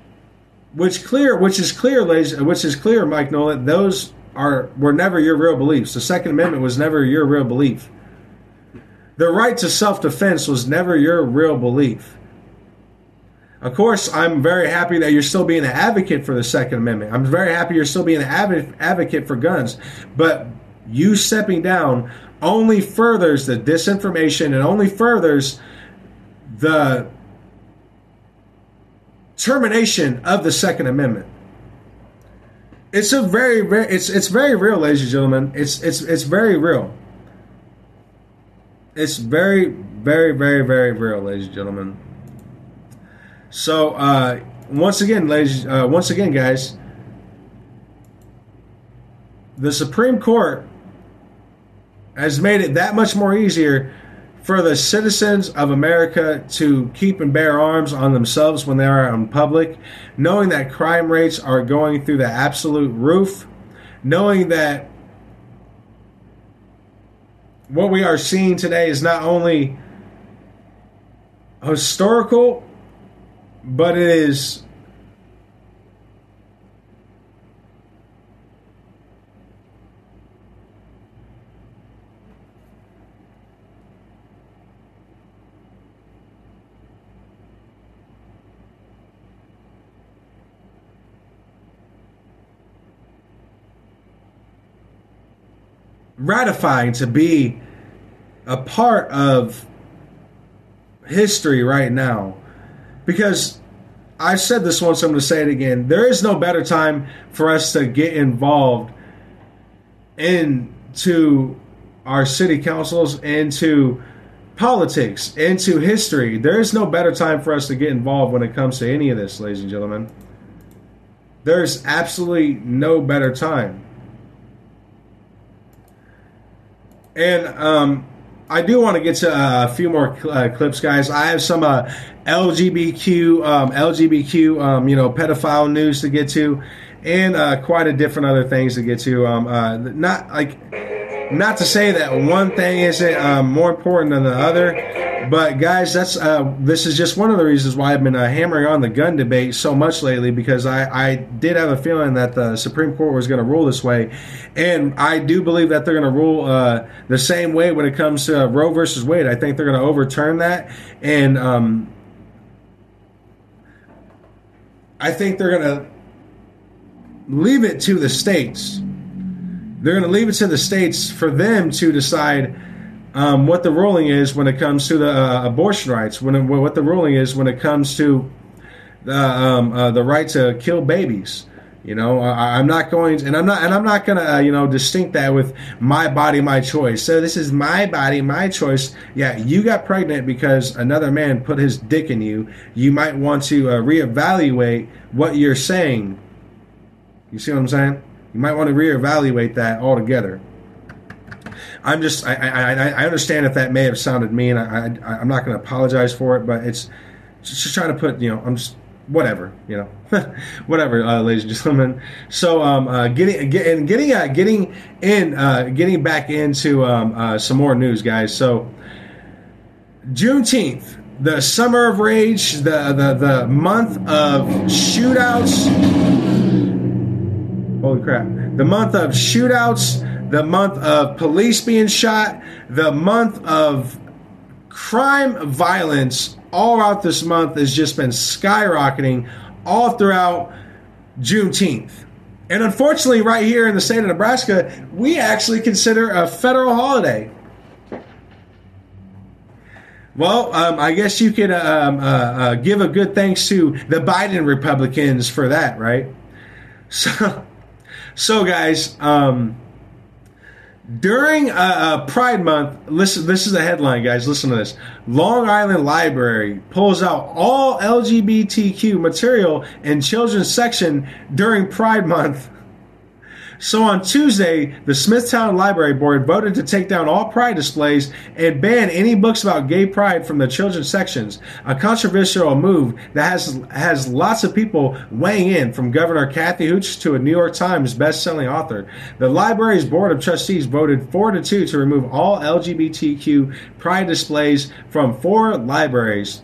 which clear, which is clear, ladies, uh, which is clear, Mike Nolan, those are were never your real beliefs. The Second Amendment was never your real belief. The right to self defense was never your real belief. Of course, I'm very happy that you're still being an advocate for the Second Amendment. I'm very happy you're still being an adv- advocate for guns. But you stepping down only furthers the disinformation and only furthers the termination of the Second Amendment. It's a very, very it's it's very real, ladies and gentlemen. It's it's it's very real. It's very, very, very, very real, ladies and gentlemen. So uh, once again, ladies, uh, once again, guys, the Supreme Court has made it that much more easier for the citizens of America to keep and bear arms on themselves when they are in public, knowing that crime rates are going through the absolute roof, knowing that what we are seeing today is not only historical, but it is ratifying to be a part of history right now. Because I said this once, I'm going to say it again. There is no better time for us to get involved into our city councils, into politics, into history. There is no better time for us to get involved when it comes to any of this, ladies and gentlemen. There's absolutely no better time. And um, I do want to get to uh, a few more uh, clips, guys. I have some uh, LGBTQ, um, LGBTQ, um, you know, pedophile news to get to, and uh, quite a different other things to get to. Um, uh, not like, not to say that one thing isn't um, more important than the other, but guys, that's uh, this is just one of the reasons why I've been hammering on the gun debate so much lately because I, I did have a feeling that the Supreme Court was going to rule this way, and I do believe that they're going to rule the same way when it comes to Roe versus Wade. I think they're going to overturn that and. Um, I think they're going to leave it to the states. They're going to leave it to the states for them to decide um, what the ruling is when it comes to the uh, abortion rights. When what the ruling is when it comes to the um, uh, the right to kill babies. You know, I, am not going, and I'm not, and I'm not to, uh, you know, distinct that with my body, my choice. So this is my body, my choice. Yeah, you got pregnant because another man put his dick in you. You might want to uh, reevaluate what you're saying. You see what I'm saying? You might want to reevaluate that altogether. I'm just, I, I, I understand if that may have sounded mean. I, I I'm not going to apologize for it, but it's just trying to put, you know, I'm just whatever, you know, (laughs) whatever, uh, ladies and gentlemen. So, um, uh, getting, getting, getting, uh, getting in, uh, getting back into um, uh, some more news, guys. So, Juneteenth, the summer of rage, the the the month of shootouts. Holy crap! The month of shootouts, the month of police being shot, the month of crime violence all out this month has just been skyrocketing all throughout Juneteenth. And unfortunately, right here in the state of Nebraska, we actually consider a federal holiday. Well, um, I guess you could um, uh, uh, give a good thanks to the Biden Republicans for that, right? (laughs) So, so guys, um, During uh, uh, Pride Month, listen. This is the headline, guys. Listen to this. Long Island Library pulls out all LGBTQ material in children's section during Pride Month. So on Tuesday, the Smithtown Library Board voted to take down all pride displays and ban any books about gay pride from the children's sections. A controversial move that has has lots of people weighing in, from Governor Kathy Hooch to a New York Times best-selling author. The library's board of trustees voted four to two to remove all LGBTQ pride displays from four libraries.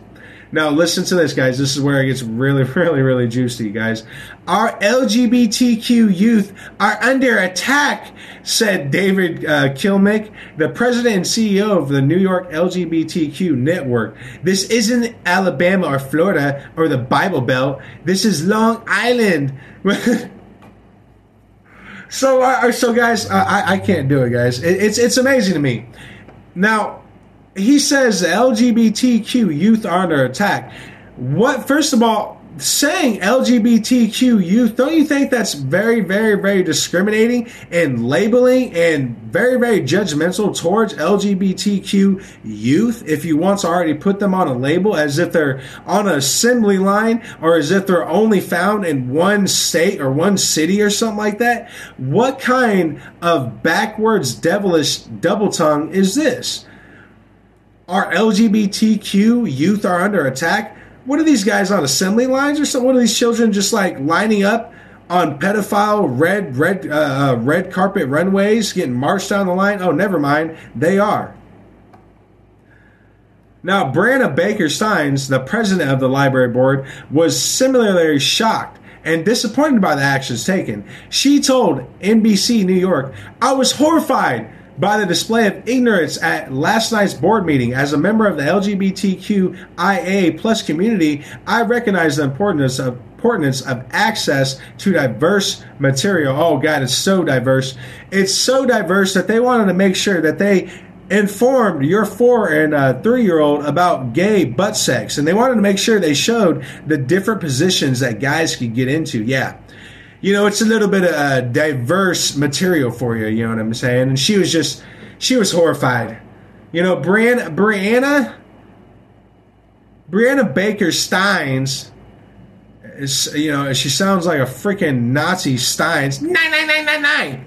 Now, listen to this, guys. This is where it gets really, (laughs) really, really juicy, guys. Our LGBTQ youth are under attack, said David uh, Kilmnick, the president and CEO of the New York LGBTQ network. This isn't Alabama or Florida or the Bible Belt. This is Long Island. (laughs) so, uh, so guys, I, I can't do it, guys. It, it's it's amazing to me. Now, he says LGBTQ youth are under attack. What? First of all, saying LGBTQ youth, don't you think that's very, very, very discriminating and labeling and very, very judgmental towards LGBTQ youth? If you once already put them on a label as if they're on an assembly line or as if they're only found in one state or one city or something like that, what kind of backwards devilish double tongue is this? Our LGBTQ youth are under attack what are these guys on assembly lines or something? What are these children just like lining up on pedophile red red uh, uh, red carpet runways, getting marched down the line? Oh, never mind, they are. Now, Brianna Baker Steins, the president of the library board, was similarly shocked and disappointed by the actions taken. She told NBC New York, I was horrified by the display of ignorance at last night's board meeting. As a member of the LGBTQIA plus community, I recognize the importance of importance of access to diverse material. Oh God, it's so diverse. It's so diverse that they wanted to make sure that they informed your four and uh, three year old about gay butt sex, and they wanted to make sure they showed the different positions that guys could get into. Yeah, you know, it's a little bit of uh, diverse material for you. You know what I'm saying? And she was just, she was horrified. You know, Brianna, Brianna, Brianna Baker Steins is, you know, she sounds like a freaking Nazi Steins. Nine, nine, nine, nine,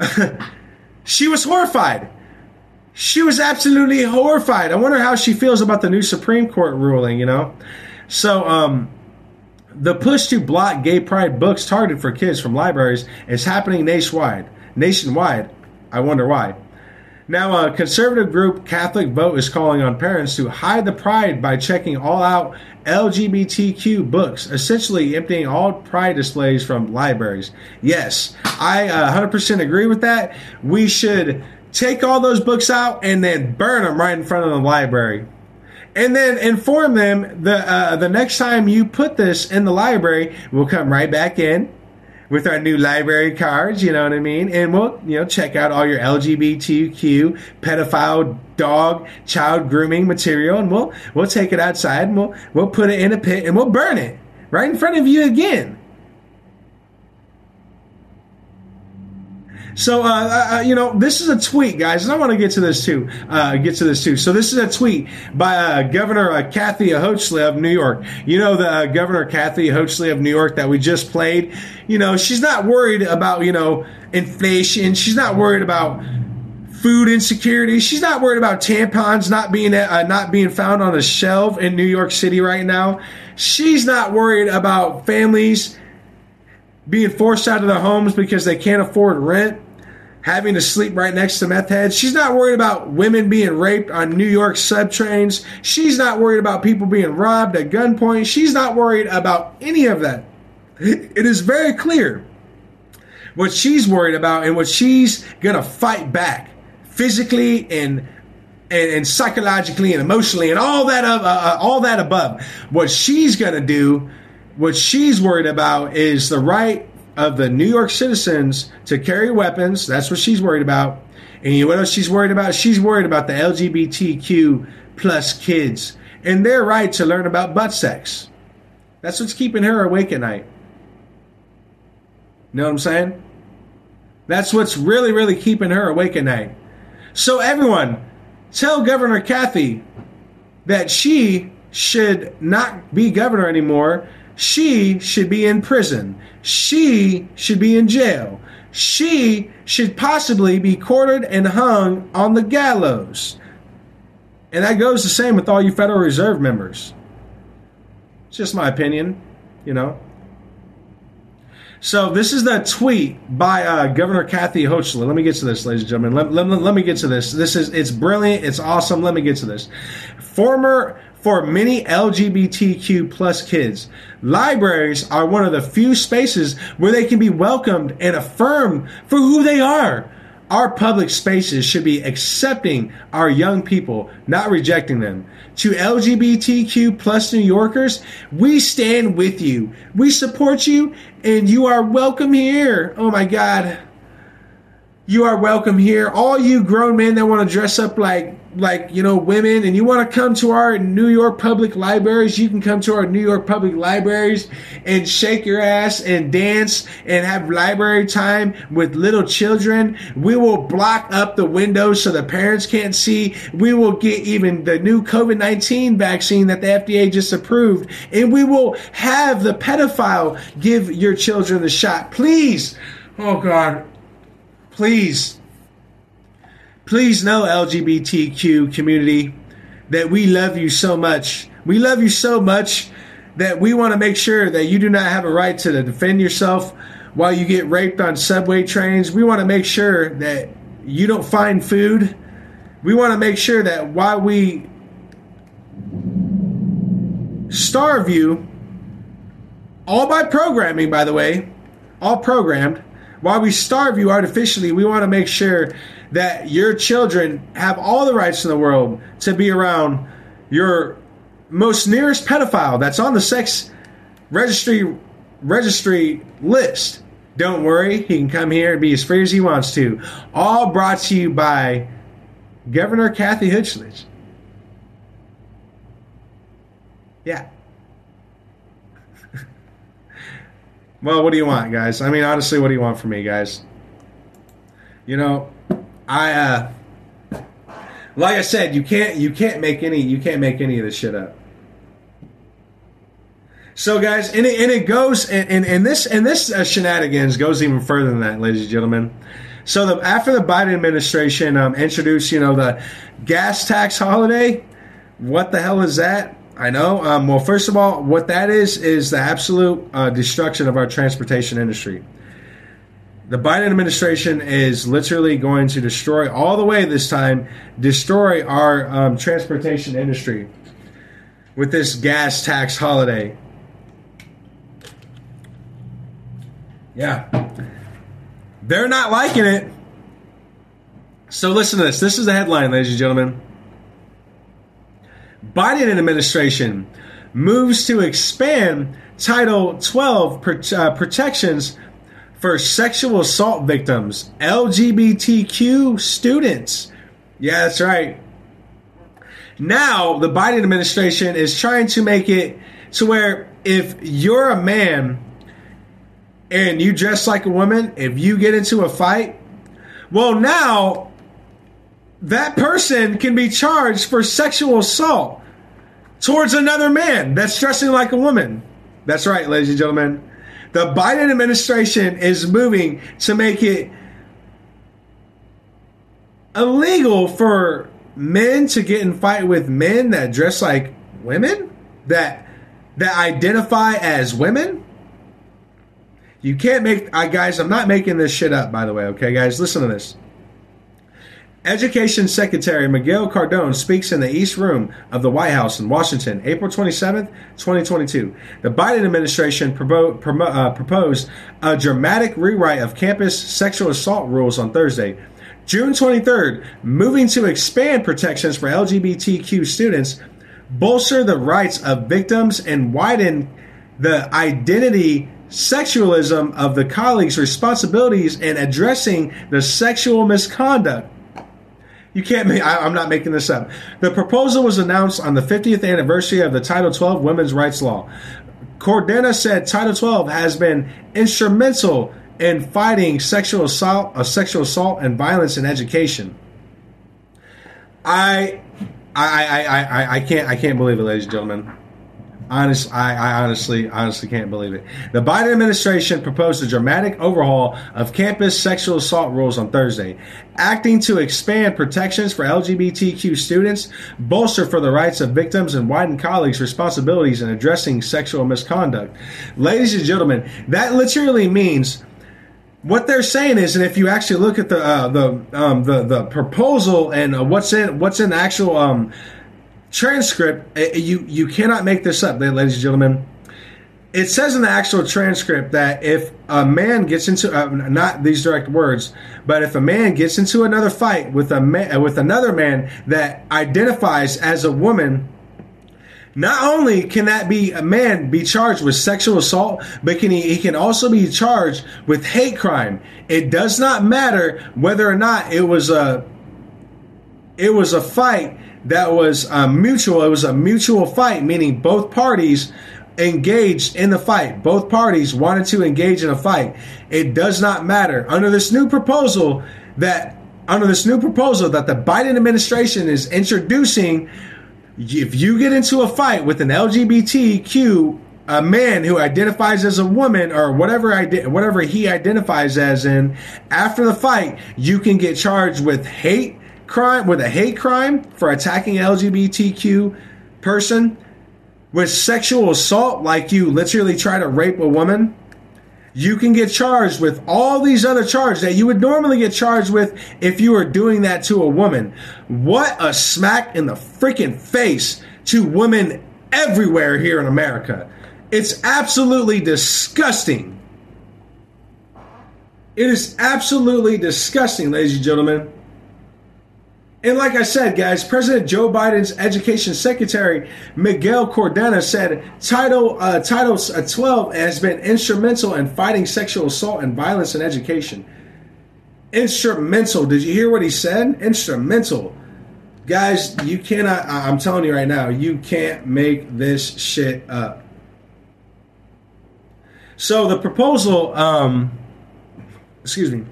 nine. (laughs) she was horrified. She was absolutely horrified. I wonder how she feels about the new Supreme Court ruling, you know? So, um, the push to block gay pride books targeted for kids from libraries is happening nationwide. Nationwide. I wonder why. Now, a conservative group, Catholic Vote, is calling on parents to hide the pride by checking all out LGBTQ books, essentially emptying all pride displays from libraries. Yes, I uh, 100% agree with that. We should take all those books out and then burn them right in front of the library and then inform them the uh, the next time you put this in the library, we'll come right back in with our new library cards. You know what I mean? And we'll you know check out all your LGBTQ, pedophile, dog, child grooming material, and we'll we'll take it outside and we'll we'll put it in a pit and we'll burn it right in front of you again. So, uh, uh, uh, you know, this is a tweet, guys, and I want to get to this too. Uh, get to this too. So, this is a tweet by uh, Governor uh, Kathy Hochuli of New York. You know, the Governor Kathy Hochuli of New York that we just played. You know, she's not worried about you know inflation. She's not worried about food insecurity. She's not worried about tampons not being not being found on a shelf in New York City right now. She's not worried about families being forced out of their homes because they can't afford rent, having to sleep right next to meth heads. She's not worried about women being raped on New York subtrains. She's not worried about people being robbed at gunpoint. She's not worried about any of that. It is very clear what she's worried about and what she's going to fight back physically and and, and, psychologically and emotionally and all that uh, uh, all that above. What she's to do what she's worried about is the right of the New York citizens to carry weapons. That's what she's worried about. And you know what else she's worried about? She's worried about the LGBTQ plus kids and their right to learn about butt sex. That's what's keeping her awake at night. Know what I'm saying? That's what's really, really keeping her awake at night. So, everyone, tell Governor Kathy that she should not be governor anymore. She should be in prison. She should be in jail. She should possibly be quartered and hung on the gallows. And that goes the same with all you Federal Reserve members. It's just my opinion, you know. So this is the tweet by uh, Governor Kathy Hochul. Let me get to this, ladies and gentlemen. Let, let, let me get to this. This is it's brilliant. It's awesome. Let me get to this. Former for many LGBTQ plus kids, libraries are one of the few spaces where they can be welcomed and affirmed for who they are. Our public spaces should be accepting our young people, not rejecting them. To LGBTQ plus New Yorkers, we stand with you. We support you and you are welcome here. Oh my God. You are welcome here. All you grown men that want to dress up like like you know women and you want to come to our New York public libraries, you can come to our New York public libraries and shake your ass and dance and have library time with little children. We will block up the windows so the parents can't see. We will get even the new COVID-19 vaccine that the FDA just approved and we will have the pedophile give your children the shot. Please. Oh God. Please please know LGBTQ community that we love you so much. We love you so much that we want to make sure that you do not have a right to defend yourself while you get raped on subway trains. We want to make sure that you don't find food. We want to make sure that while we starve you, all by programming, by the way, all programmed, while we starve you artificially, we want to make sure that your children have all the rights in the world to be around your most nearest pedophile that's on the sex registry registry list. Don't worry, he can come here and be as free as he wants to. All brought to you by Governor Kathy Hochul. Yeah. Well, what do you want, guys? I mean, honestly, what do you want from me, guys? You know, I uh like I said, you can't you can't make any you can't make any of this shit up. So guys, and it, and it goes and, and, and this and this uh, shenanigans goes even further than that, ladies and gentlemen. So the, after the Biden administration um, introduced, you know, the gas tax holiday, what the hell is that? I know. Um, well, first of all, what that is is the absolute uh, destruction of our transportation industry the Biden administration is literally going to destroy all the way this time, destroy our um, transportation industry with this gas tax holiday. Yeah. They're not liking it. So listen to this. This is the headline, ladies and gentlemen. Biden administration moves to expand Title 12 uh, protections for sexual assault victims, LGBTQ students. Yeah, that's right. Now, the Biden administration is trying to make it to where if you're a man and you dress like a woman, if you get into a fight, well, now that person can be charged for sexual assault towards another man that's dressing like a woman. That's right, ladies and gentlemen. The Biden administration is moving to make it illegal for men to get in fight with men that dress like women that that identify as women. You can't make I guys, I'm not making this shit up by the way, okay guys? Listen to this. Education Secretary Miguel Cardona speaks in the East Room of the White House in Washington, April 27, 2022. The Biden administration promo- uh, proposed a dramatic rewrite of campus sexual assault rules on Thursday. June 23rd, moving to expand protections for LGBTQ students, bolster the rights of victims, and widen the identity sexualism of the colleagues' responsibilities in addressing the sexual misconduct you can't make, I, am not making this up. The proposal was announced on the 50th anniversary of the Title 12 women's rights law. Cardona said Title 12 has been instrumental in fighting sexual assault, uh, sexual assault and violence in education. I, I, I, I, I can't, I can't believe it, ladies and gentlemen. Honest, I, I honestly, honestly can't believe it. The Biden administration proposed a dramatic overhaul of campus sexual assault rules on Thursday, acting to expand protections for LGBTQ students, bolster for the rights of victims, and widen colleagues' responsibilities in addressing sexual misconduct. Ladies and gentlemen, that literally means what they're saying is, and if you actually look at the uh, the um, the the proposal and uh, what's in what's in actual um, transcript, uh, you you cannot make this up, ladies and gentlemen. It says in the actual transcript that if a man gets into uh, not these direct words, but if a man gets into another fight with a man, uh, with another man that identifies as a woman, not only can that be a man be charged with sexual assault, but can he, he can also be charged with hate crime. It does not matter whether or not it was a it was a fight that was uh, mutual. It was a mutual fight, meaning both parties engaged in the fight. Both parties wanted to engage in a fight. It does not matter. Under this new proposal that under this new proposal that the Biden administration is introducing, if you get into a fight with an LGBTQ a man who identifies as a woman or whatever whatever he identifies as in after the fight you can get charged with hate crime with a hate crime for attacking LGBTQ person with sexual assault like you literally try to rape a woman you can get charged with all these other charges that you would normally get charged with if you were doing that to a woman. What a smack in the freaking face to women everywhere here in America. It's absolutely disgusting. It is absolutely disgusting ladies and gentlemen and like I said, guys, President Joe Biden's Education Secretary Miguel Cardona said Title uh, Title uh, 12 has been instrumental in fighting sexual assault and violence in education. Instrumental. Did you hear what he said? Instrumental. Guys, you cannot. I'm telling you right now, you can't make this shit up. So the proposal, um, excuse me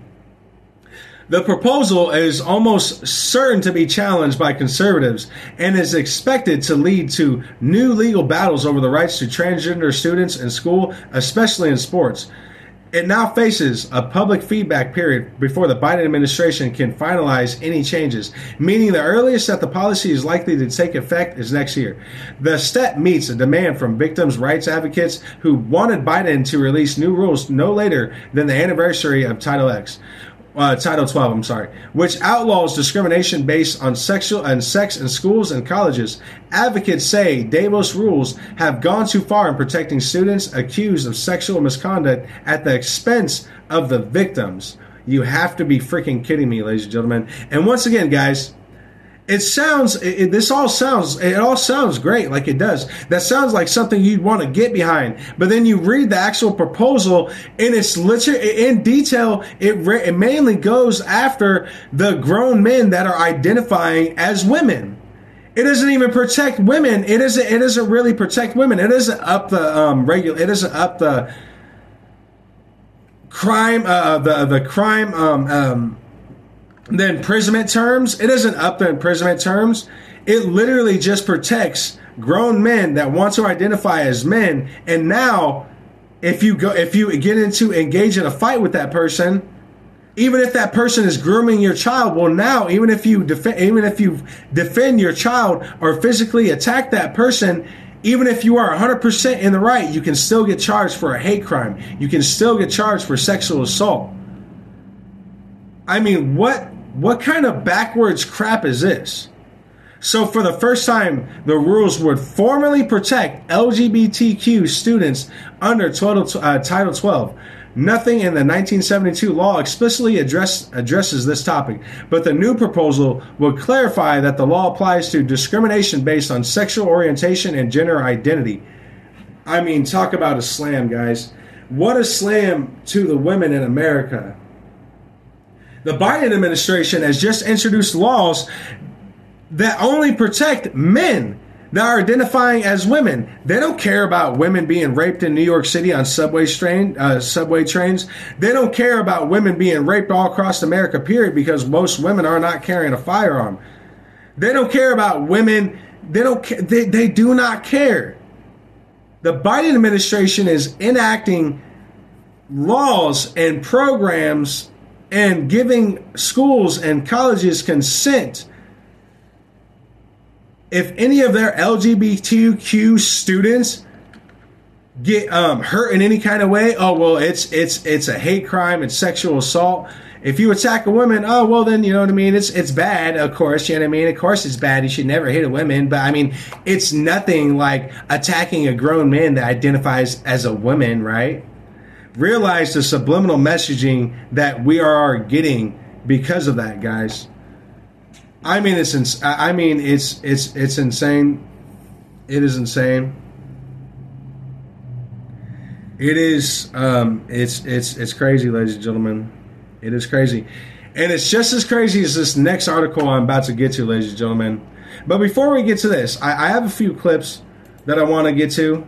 the proposal is almost certain to be challenged by conservatives and is expected to lead to new legal battles over the rights to transgender students in school, especially in sports. It now faces a public feedback period before the Biden administration can finalize any changes, meaning the earliest that the policy is likely to take effect is next year. The step meets a demand from victims' rights advocates who wanted Biden to release new rules no later than the anniversary of Title X uh, Title 12, I'm sorry, which outlaws discrimination based on sexual and sex in schools and colleges. Advocates say DeVos rules have gone too far in protecting students accused of sexual misconduct at the expense of the victims. You have to be freaking kidding me, ladies and gentlemen. And once again, guys, it sounds it, this all sounds it all sounds great like it does. That sounds like something you'd want to get behind. But then you read the actual proposal and it's literally in detail it, re, it mainly goes after the grown men that are identifying as women. It doesn't even protect women. It isn't it doesn't really protect women. It doesn't up the um regular it doesn't up the crime uh the the crime um um the imprisonment terms, it doesn't up the imprisonment terms. It literally just protects grown men that want to identify as men. And now, if you go, if you get into engage in a fight with that person, even if that person is grooming your child, well, now even if you defend, even if you defend your child or physically attack that person, even if you are 100% in the right, you can still get charged for a hate crime. You can still get charged for sexual assault. I mean, what what kind of backwards crap is this? So, for the first time, the rules would formally protect LGBTQ students under 12, uh, Title 12. Nothing in the 1972 law explicitly address, addresses this topic, but the new proposal would clarify that the law applies to discrimination based on sexual orientation and gender identity. I mean, talk about a slam, guys. What a slam to the women in America the Biden administration has just introduced laws that only protect men. that are identifying as women. They don't care about women being raped in New York City on subway train, uh, subway trains. They don't care about women being raped all across America, period, because most women are not carrying a firearm. They don't care about women. They don't. ca- They, they do not care. The Biden administration is enacting laws and programs and giving schools and colleges consent if any of their LGBTQ students get um, hurt in any kind of way, oh well, it's it's it's a hate crime, it's sexual assault. If you attack a woman, oh well, then you know what I mean. It's it's bad, of course. You know what I mean. Of course, it's bad. You should never hit a woman, but I mean, it's nothing like attacking a grown man that identifies as a woman, right? Realize the subliminal messaging that we are getting because of that, guys. I mean, it's ins- I mean, it's it's it's insane. It is insane. It is um, it's it's it's crazy, ladies and gentlemen. It is crazy, and it's just as crazy as this next article I'm about to get to, ladies and gentlemen. But before we get to this, I, I have a few clips that I want to get to.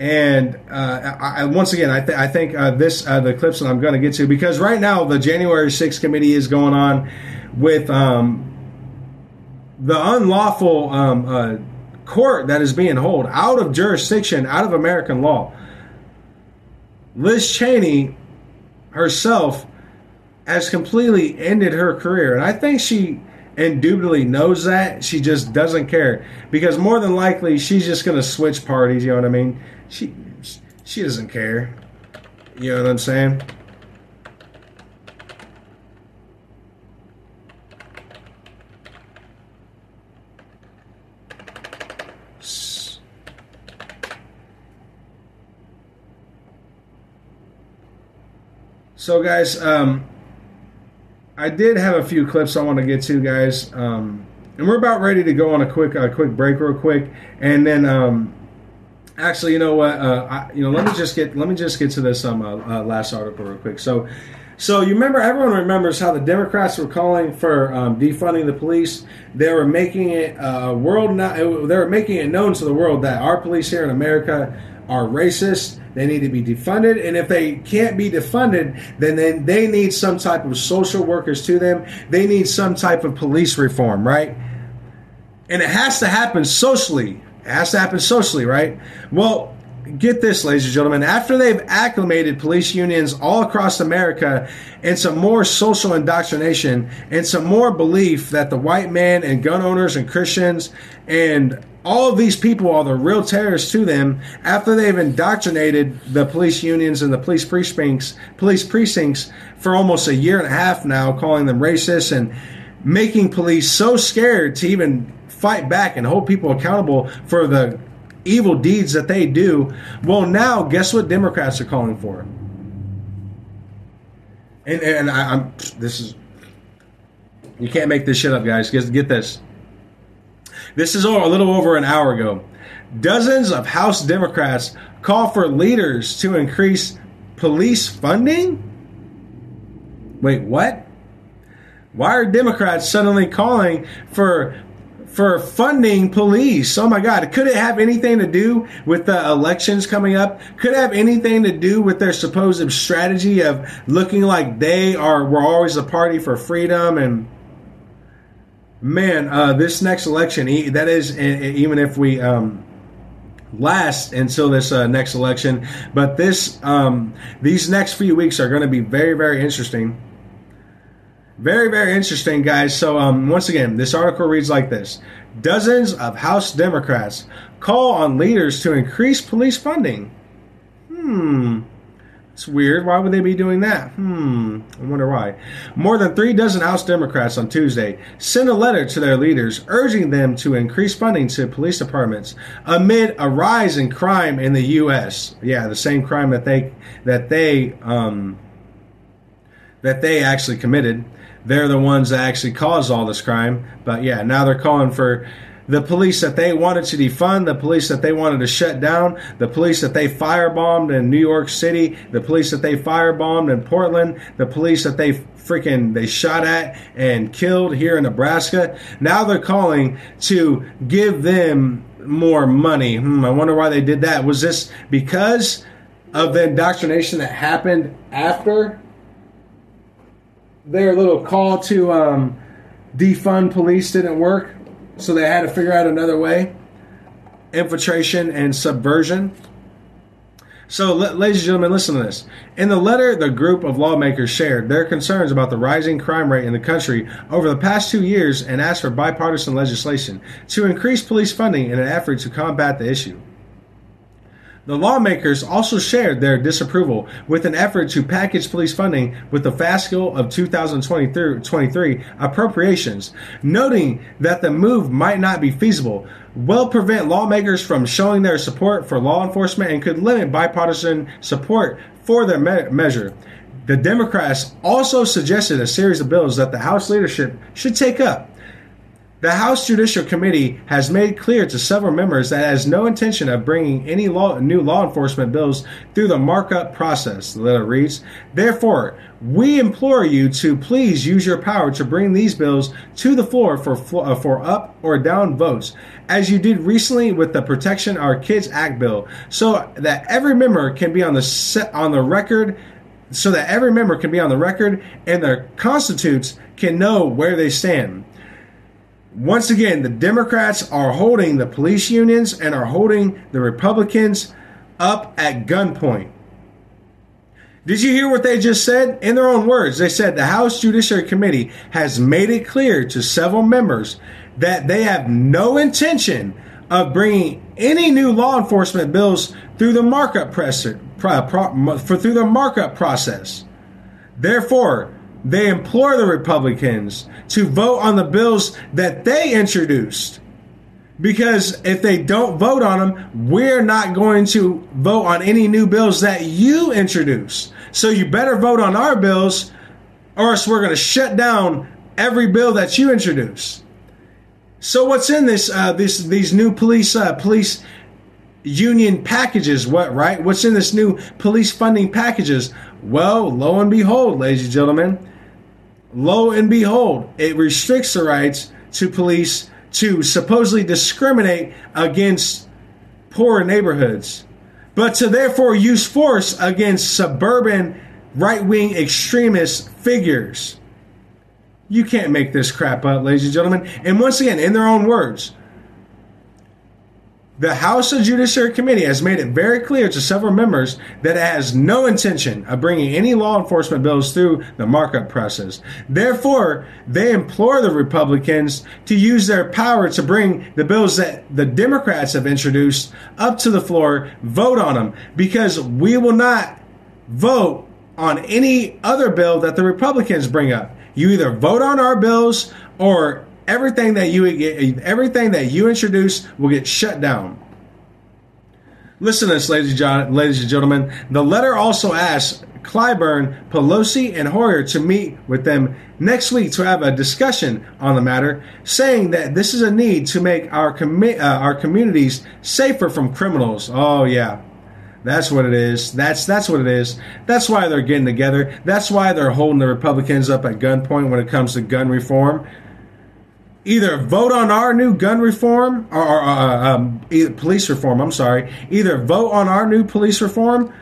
And uh, I, once again, I, th- I think uh, this uh, the clips that I'm going to get to because right now the January 6th committee is going on with um, the unlawful um, uh, court that is being held out of jurisdiction, out of American law. Liz Cheney herself has completely ended her career, and I think she indubitably knows that. She just doesn't care because more than likely she's just going to switch parties. You know what I mean? She she doesn't care. You know what I'm saying? So, guys, um, I did have a few clips I want to get to, guys, um, and we're about ready to go on a quick, a quick break, real quick, and then, um, actually, you know what? Uh, I, you know, let me just get, let me just get to this um, uh, uh, last article real quick. So, so you remember, everyone remembers how the Democrats were calling for um, defunding the police. They were making it uh, world, not, they were making it known to the world that our police here in America are racist. They need to be defunded, and if they can't be defunded, then they, they need some type of social workers to them. They need some type of police reform, right? And it has to happen socially. Has to happen socially, right? Well, get this, ladies and gentlemen. After they've acclimated police unions all across America and some more social indoctrination and some more belief that the white man and gun owners and Christians and all of these people are the real terrorists to them after they've indoctrinated the police unions and the police precincts police precincts for almost a year and a half now calling them racist and making police so scared to even fight back and hold people accountable for the evil deeds that they do well now guess what democrats are calling for and and I, i'm this is you can't make this shit up guys get, get this this is all, a little over an hour ago. Dozens of House Democrats call for leaders to increase police funding? Wait, what? Why are Democrats suddenly calling for for funding police? Oh my God! Could it have anything to do with the elections coming up? Could have anything to do with their supposed strategy of looking like they are were always a party for freedom and man, uh, this next election, that is, even if we um, last until this uh, next election, but this um, these next few weeks are going to be very, very interesting. Very, very interesting, guys. So, um, once again, this article reads like this Dozens of House Democrats call on leaders to increase police funding. Hmm. It's weird. Why would they be doing that? Hmm. I wonder why. More than three dozen House Democrats on Tuesday sent a letter to their leaders urging them to increase funding to police departments amid a rise in crime in the U.S. Yeah, the same crime that they that they um, that they actually committed. They're the ones that actually caused all this crime. But yeah, now they're calling for the police that they wanted to defund, the police that they wanted to shut down, the police that they firebombed in New York City, the police that they firebombed in Portland, the police that they freaking they shot at and killed here in Nebraska. Now they're calling to give them more money. Hmm, I wonder why they did that. Was this because of the indoctrination that happened after their little call to um, defund police didn't work? So they had to figure out another way infiltration and subversion. So, ladies and gentlemen, listen to this. In the letter, the group of lawmakers shared their concerns about the rising crime rate in the country over the past two years and asked for bipartisan legislation to increase police funding in an effort to combat the issue. The lawmakers also shared their disapproval with an effort to package police funding with the fiscal of 2023 appropriations, noting that the move might not be feasible, will prevent lawmakers from showing their support for law enforcement and could limit bipartisan support for their me- measure. The Democrats also suggested a series of bills that the House leadership should take up the House Judicial Committee has made clear to several members that it has no intention of bringing any law, new law enforcement bills through the markup process, the letter reads. Therefore, we implore you to please use your power to bring these bills to the floor for, uh, for up or down votes, as you did recently with the Protection Our Kids Act bill, so that every member can be on the set, on the record so that every member can be on the record and their constitutes can know where they stand once again, the Democrats are holding the police unions and are holding the Republicans up at gunpoint. Did you hear what they just said? In their own words, they said the House Judiciary Committee has made it clear to several members that they have no intention of bringing any new law enforcement bills through the markup uh, for through the markup process. Therefore, they implore the Republicans to vote on the bills that they introduced. Because if they don't vote on them, we're not going to vote on any new bills that you introduce. So you better vote on our bills, or else we're going to shut down every bill that you introduce. So what's in this? Uh, this these new police uh, police union packages? What right? What's in this new police funding packages? Well, lo and behold, ladies and gentlemen, lo and behold, it restricts the rights to police to supposedly discriminate against poor neighborhoods, but to therefore use force against suburban right wing extremist figures. You can't make this crap up, ladies and gentlemen. And once again, in their own words, the House of Judiciary Committee has made it very clear to several members that it has no intention of bringing any law enforcement bills through the markup process. Therefore, they implore the Republicans to use their power to bring the bills that the Democrats have introduced up to the floor, vote on them, because we will not vote on any other bill that the Republicans bring up. You either vote on our bills or everything that you everything that you introduce will get shut down. Listen to this, ladies and, gentlemen. The letter also asks Clyburn, Pelosi, and Hoyer to meet with them next week to have a discussion on the matter, saying that this is a need to make our commi- uh, our communities safer from criminals. Oh yeah, that's what it is. That's that's what it is. That's why they're getting together. That's why they're holding the Republicans up at gunpoint when it comes to gun reform either vote on our new gun reform or, or uh, um, police reform. I'm sorry. Either vote on our new police reform,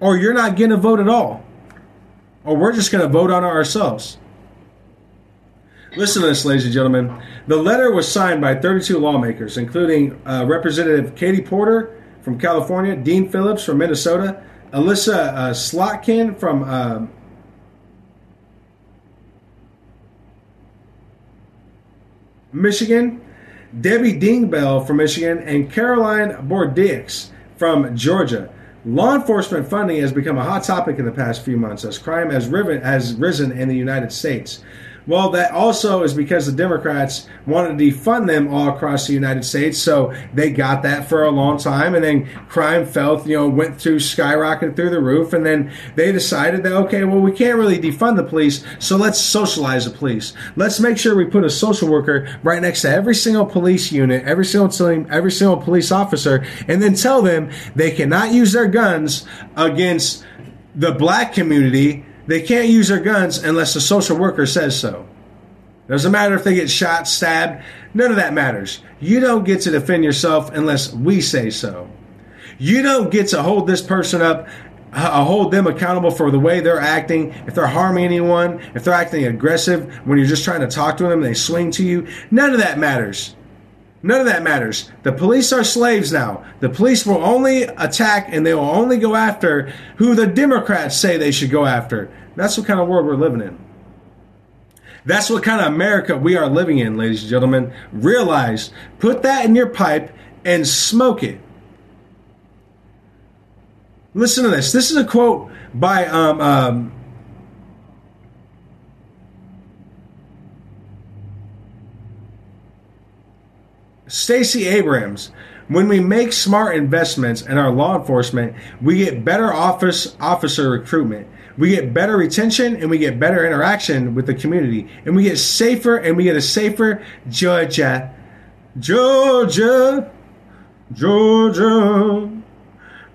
or you're not getting a vote at all, or we're just going to vote on ourselves. Listen to this, ladies and gentlemen. The letter was signed by 32 lawmakers, including uh, Representative Katie Porter from California, Dean Phillips from Minnesota, Elissa uh, Slotkin from Michigan, Debbie Dingell from Michigan, and Caroline Bordix from Georgia. Law enforcement funding has become a hot topic in the past few months as crime has, riven, has risen in the United States. Well, that also is because the Democrats wanted to defund them all across the United States, so they got that for a long time, and then crime fell, you know, went through skyrocketed through the roof, and then they decided that okay, well, we can't really defund the police, so let's socialize the police. Let's make sure we put a social worker right next to every single police unit, every single team, every single police officer, and then tell them they cannot use their guns against the black community they can't use their guns unless the social worker says so. Doesn't matter if they get shot, stabbed, none of that matters. You don't get to defend yourself unless we say so. You don't get to hold this person up, uh, hold them accountable for the way they're acting. If they're harming anyone, if they're acting aggressive when you're just trying to talk to them and they swing to you, none of that matters. None of that matters. The police are slaves now. The police will only attack and they will only go after who the Democrats say they should go after. That's what kind of world we're living in. That's what kind of America we are living in, ladies and gentlemen. Realize, put that in your pipe and smoke it. Listen to this. This is a quote by um, um, Stacey Abrams. When we make smart investments in our law enforcement, we get better office officer recruitment. We get better retention and we get better interaction with the community. And we get safer and we get a safer Georgia. Georgia. Georgia.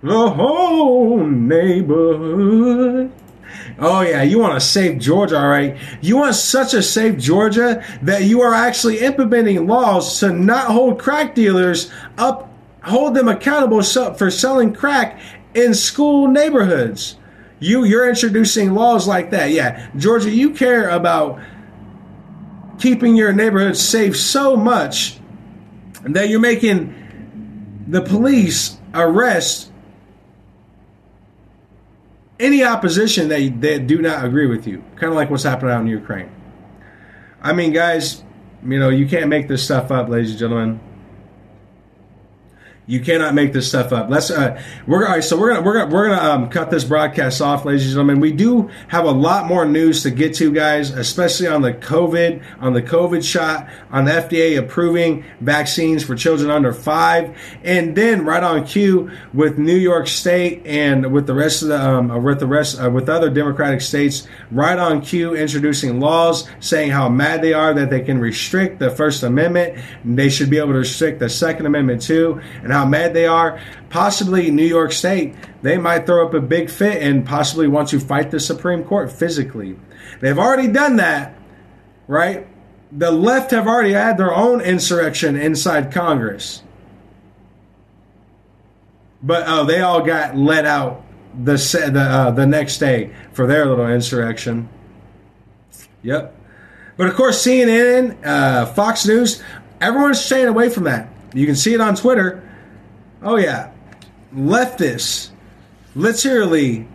The whole neighborhood. Oh yeah, you want to save Georgia, all right? You want such a safe Georgia that you are actually implementing laws to not hold crack dealers up, hold them accountable for selling crack in school neighborhoods. You you're introducing laws like that. Yeah, Georgia, you care about keeping your neighborhood safe so much that you're making the police arrest any opposition that, that do not agree with you. Kind of like what's happening out in Ukraine. I mean, guys, you know, you can't make this stuff up, ladies and gentlemen. You cannot make this stuff up. Let's. Uh, we're all right. So we're gonna we're gonna we're gonna um, cut this broadcast off, ladies and gentlemen. We do have a lot more news to get to, guys, especially on the COVID on the COVID shot, on the FDA approving vaccines for children under five, and then right on cue with New York State and with the rest of the um, uh, with the rest uh, with other Democratic states, right on cue introducing laws saying how mad they are that they can restrict the First Amendment. They should be able to restrict the Second Amendment too, and how mad they are. Possibly New York State, they might throw up a big fit and possibly want to fight the Supreme Court physically. They've already done that, right? The left have already had their own insurrection inside Congress. But oh, they all got let out the the uh, the next day for their little insurrection. Yep. But of course, CNN, uh, Fox News, everyone's staying away from that. You can see it on Twitter. Oh yeah, leftists literally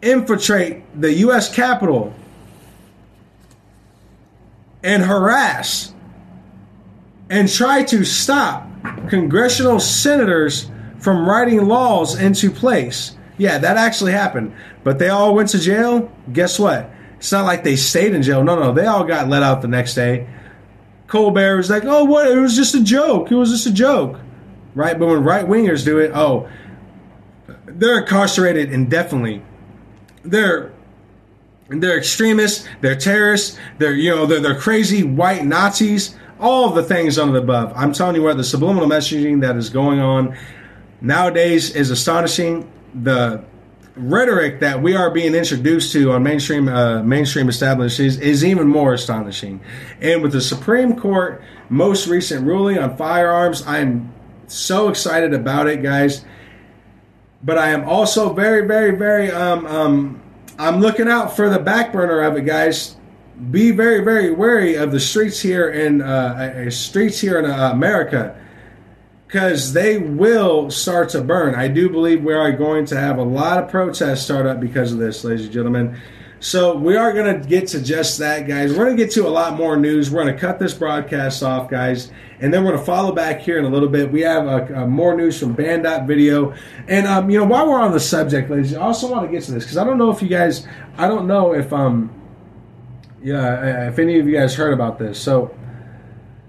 infiltrate the U.S. Capitol and harass and try to stop congressional senators from writing laws into place. Yeah, that actually happened. But they all went to jail. Guess what? It's not like they stayed in jail. No, no, they all got let out the next day. Colbert was like, oh, what? It was just a joke. It was just a joke right? But when right wingers do it, oh, they're incarcerated indefinitely. They're they're extremists. They're terrorists. They're you know they're, they're crazy white Nazis. All the things under the above. I'm telling you what the subliminal messaging that is going on nowadays is astonishing. The rhetoric that we are being introduced to on mainstream uh, mainstream establishments is even more astonishing. And with the Supreme Court most recent ruling on firearms, I'm so excited about it, guys. But I am also very, very, very um um I'm looking out for the back burner of it, guys. Be very, very wary of the streets here in uh, uh streets here in uh, America, because they will start to burn. I do believe we are going to have a lot of protests start up because of this, ladies and gentlemen. So we are going to get to just that, guys. We're going to get to a lot more news. We're going to cut this broadcast off, guys, and then we're going to follow back here in a little bit. We have a, a more news from Banned Video, and um, you know, while we're on the subject, ladies, I also want to get to this because I don't know if you guys, I don't know if um, Yeah, if any of you guys heard about this, so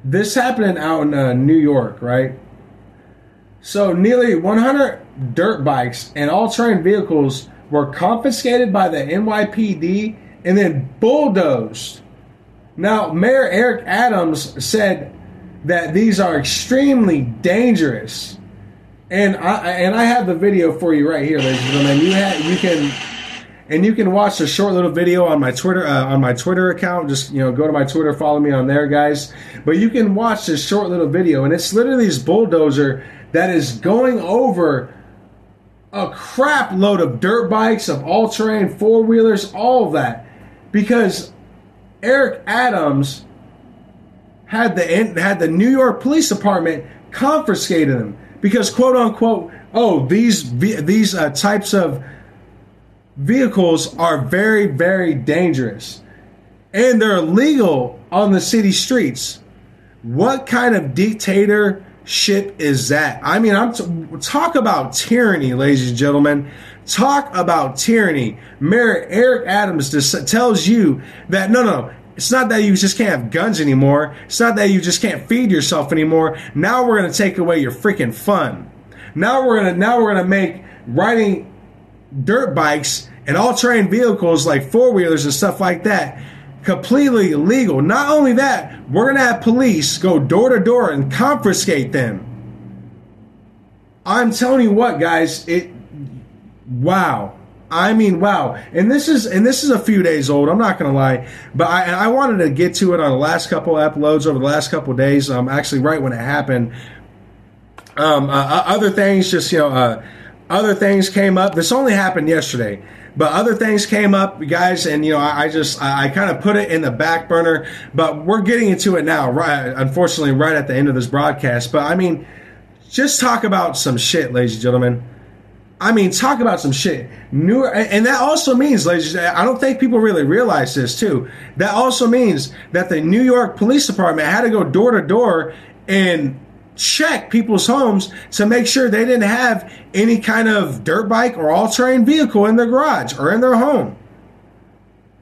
this happening out in uh, New York, right? So nearly 100 dirt bikes and all-terrain vehicles were confiscated by the NYPD and then bulldozed. Now, Mayor Eric Adams said that these are extremely dangerous, and I and I have the video for you right here, ladies and gentlemen. You have you can and you can watch a short little video on my Twitter uh, on my Twitter account. Just you know, go to my Twitter, follow me on there, guys. But you can watch this short little video, and it's literally this bulldozer that is going over a crap load of dirt bikes, of all terrain four wheelers, all of that, because Eric Adams had the had the New York Police Department confiscated them because quote unquote oh these these uh, types of vehicles are very very dangerous. And they're illegal on the city streets. What kind of dictatorship is that? I mean, I'm t- talk about tyranny, ladies and gentlemen. Talk about tyranny. Mayor Eric Adams just tells you that no, no, it's not that you just can't have guns anymore. It's not that you just can't feed yourself anymore. Now we're gonna take away your freaking fun. Now we're gonna now we're gonna make riding dirt bikes and all terrain vehicles like four wheelers and stuff like that completely illegal. Not only that, we're gonna have police go door to door and confiscate them. I'm telling you what, guys, it wow. I mean, wow. And this is and this is a few days old. I'm not gonna lie, but I I wanted to get to it on the last couple uploads over the last couple days. Um, actually, right when it happened. Um, uh, uh, other things, just you know, uh, other things came up. This only happened yesterday, but other things came up, guys, and you know, I, I just I, I kind of put it in the back burner. But we're getting into it now, right? Unfortunately, right at the end of this broadcast. But I mean, just talk about some shit, ladies and gentlemen. I mean, talk about some shit. New, and that also means, ladies, I don't think people really realize this too. That also means that the New York Police Department had to go door to door and check people's homes to make sure they didn't have any kind of dirt bike or all terrain vehicle in their garage or in their home.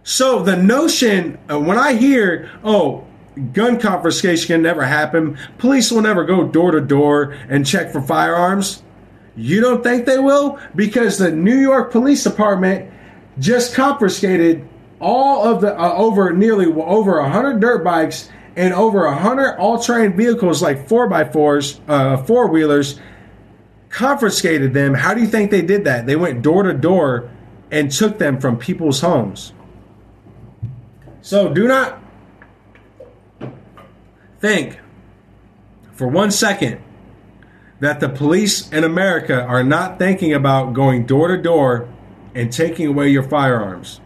So the notion, uh, when I hear, oh, gun confiscation can never happen, police will never go door to door and check for firearms you don't think they will? Because the New York Police Department just confiscated all of the uh, over nearly over 100 dirt bikes and over 100 all-terrain vehicles like 4x4s, uh, four-wheelers, confiscated them. How do you think they did that? They went door to door and took them from people's homes. So do not think for one second that the police in America are not thinking about going door to door and taking away your firearms.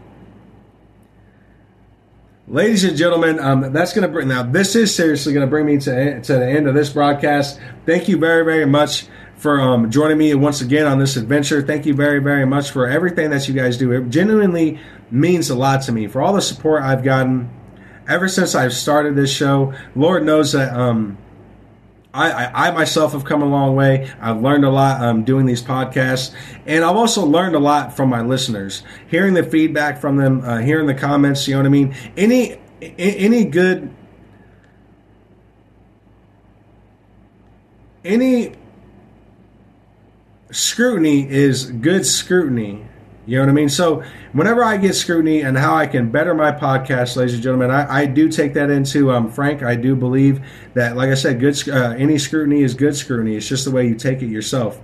Ladies and gentlemen, um, that's going to bring now. This is seriously going to bring me to to the end of this broadcast. Thank you very very much for um, joining me once again on this adventure. Thank you very very much for everything that you guys do. It genuinely means a lot to me for all the support I've gotten ever since I've started this show. Lord knows that. Um, I, I, I, myself have come a long way. I've learned a lot um, doing these podcasts, and I've also learned a lot from my listeners, hearing the feedback from them, uh, hearing the comments. You know what I mean? Any any good any scrutiny is good scrutiny you know what I mean? So whenever I get scrutiny and how I can better my podcast, ladies and gentlemen, I, I do take that into um, Frank. I do believe that, like I said, good uh, any scrutiny is good scrutiny. It's just the way you take it yourself.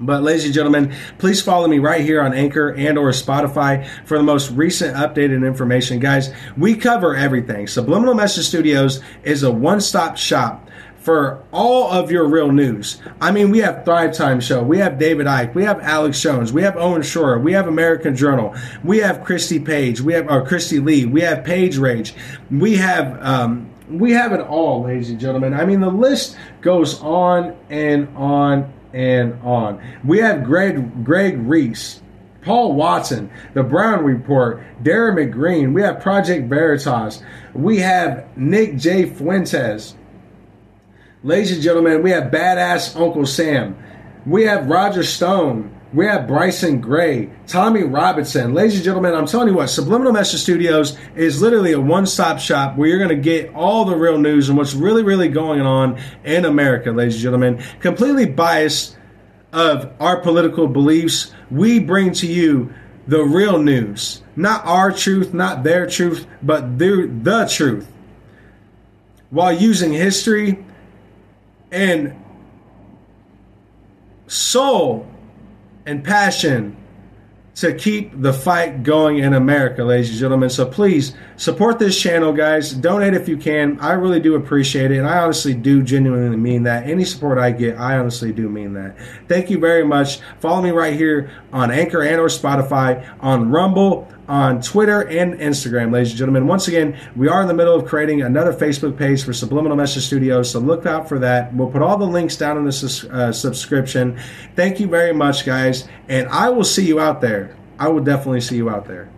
But ladies and gentlemen, please follow me right here on Anchor and or Spotify for the most recent updated information. Guys, we cover everything. Subliminal Message Studios is a one-stop shop for all of your real news. I mean, we have Thrive Time Show, we have David Icke, we have Alex Jones, we have Owen Shroyer, we have American Journal, we have Christy Page, we have or Christy Lee, we have Page Rage, we have um, we have it all, ladies and gentlemen. I mean, the list goes on and on and on. We have Greg Greg Reese. Paul Watson, The Brown Report, Darren McBreen, we have Project Veritas, we have Nick J. Fuentes, Ladies and gentlemen, we have badass Uncle Sam. We have Roger Stone. We have Bryson Gray, Tommy Robinson. Ladies and gentlemen, I'm telling you what, Subliminal Message Studios is literally a one stop shop where you're going to get all the real news and what's really, really going on in America, ladies and gentlemen. Completely biased of our political beliefs. We bring to you the real news. Not our truth, not their truth, but the, the truth. While using history and soul and passion to keep the fight going in America, ladies and gentlemen. So please support this channel, guys. Donate if you can. I really do appreciate it. And I honestly do genuinely mean that. Any support I get, I honestly do mean that. Thank you very much. Follow me right here on Anchor and or Spotify, on Rumble, on Twitter and Instagram, ladies and gentlemen. Once again, we are in the middle of creating another Facebook page for Subliminal Message Studios, so look out for that. We'll put all the links down in the uh, subscription. Thank you very much, guys, and I will see you out there. I will definitely see you out there.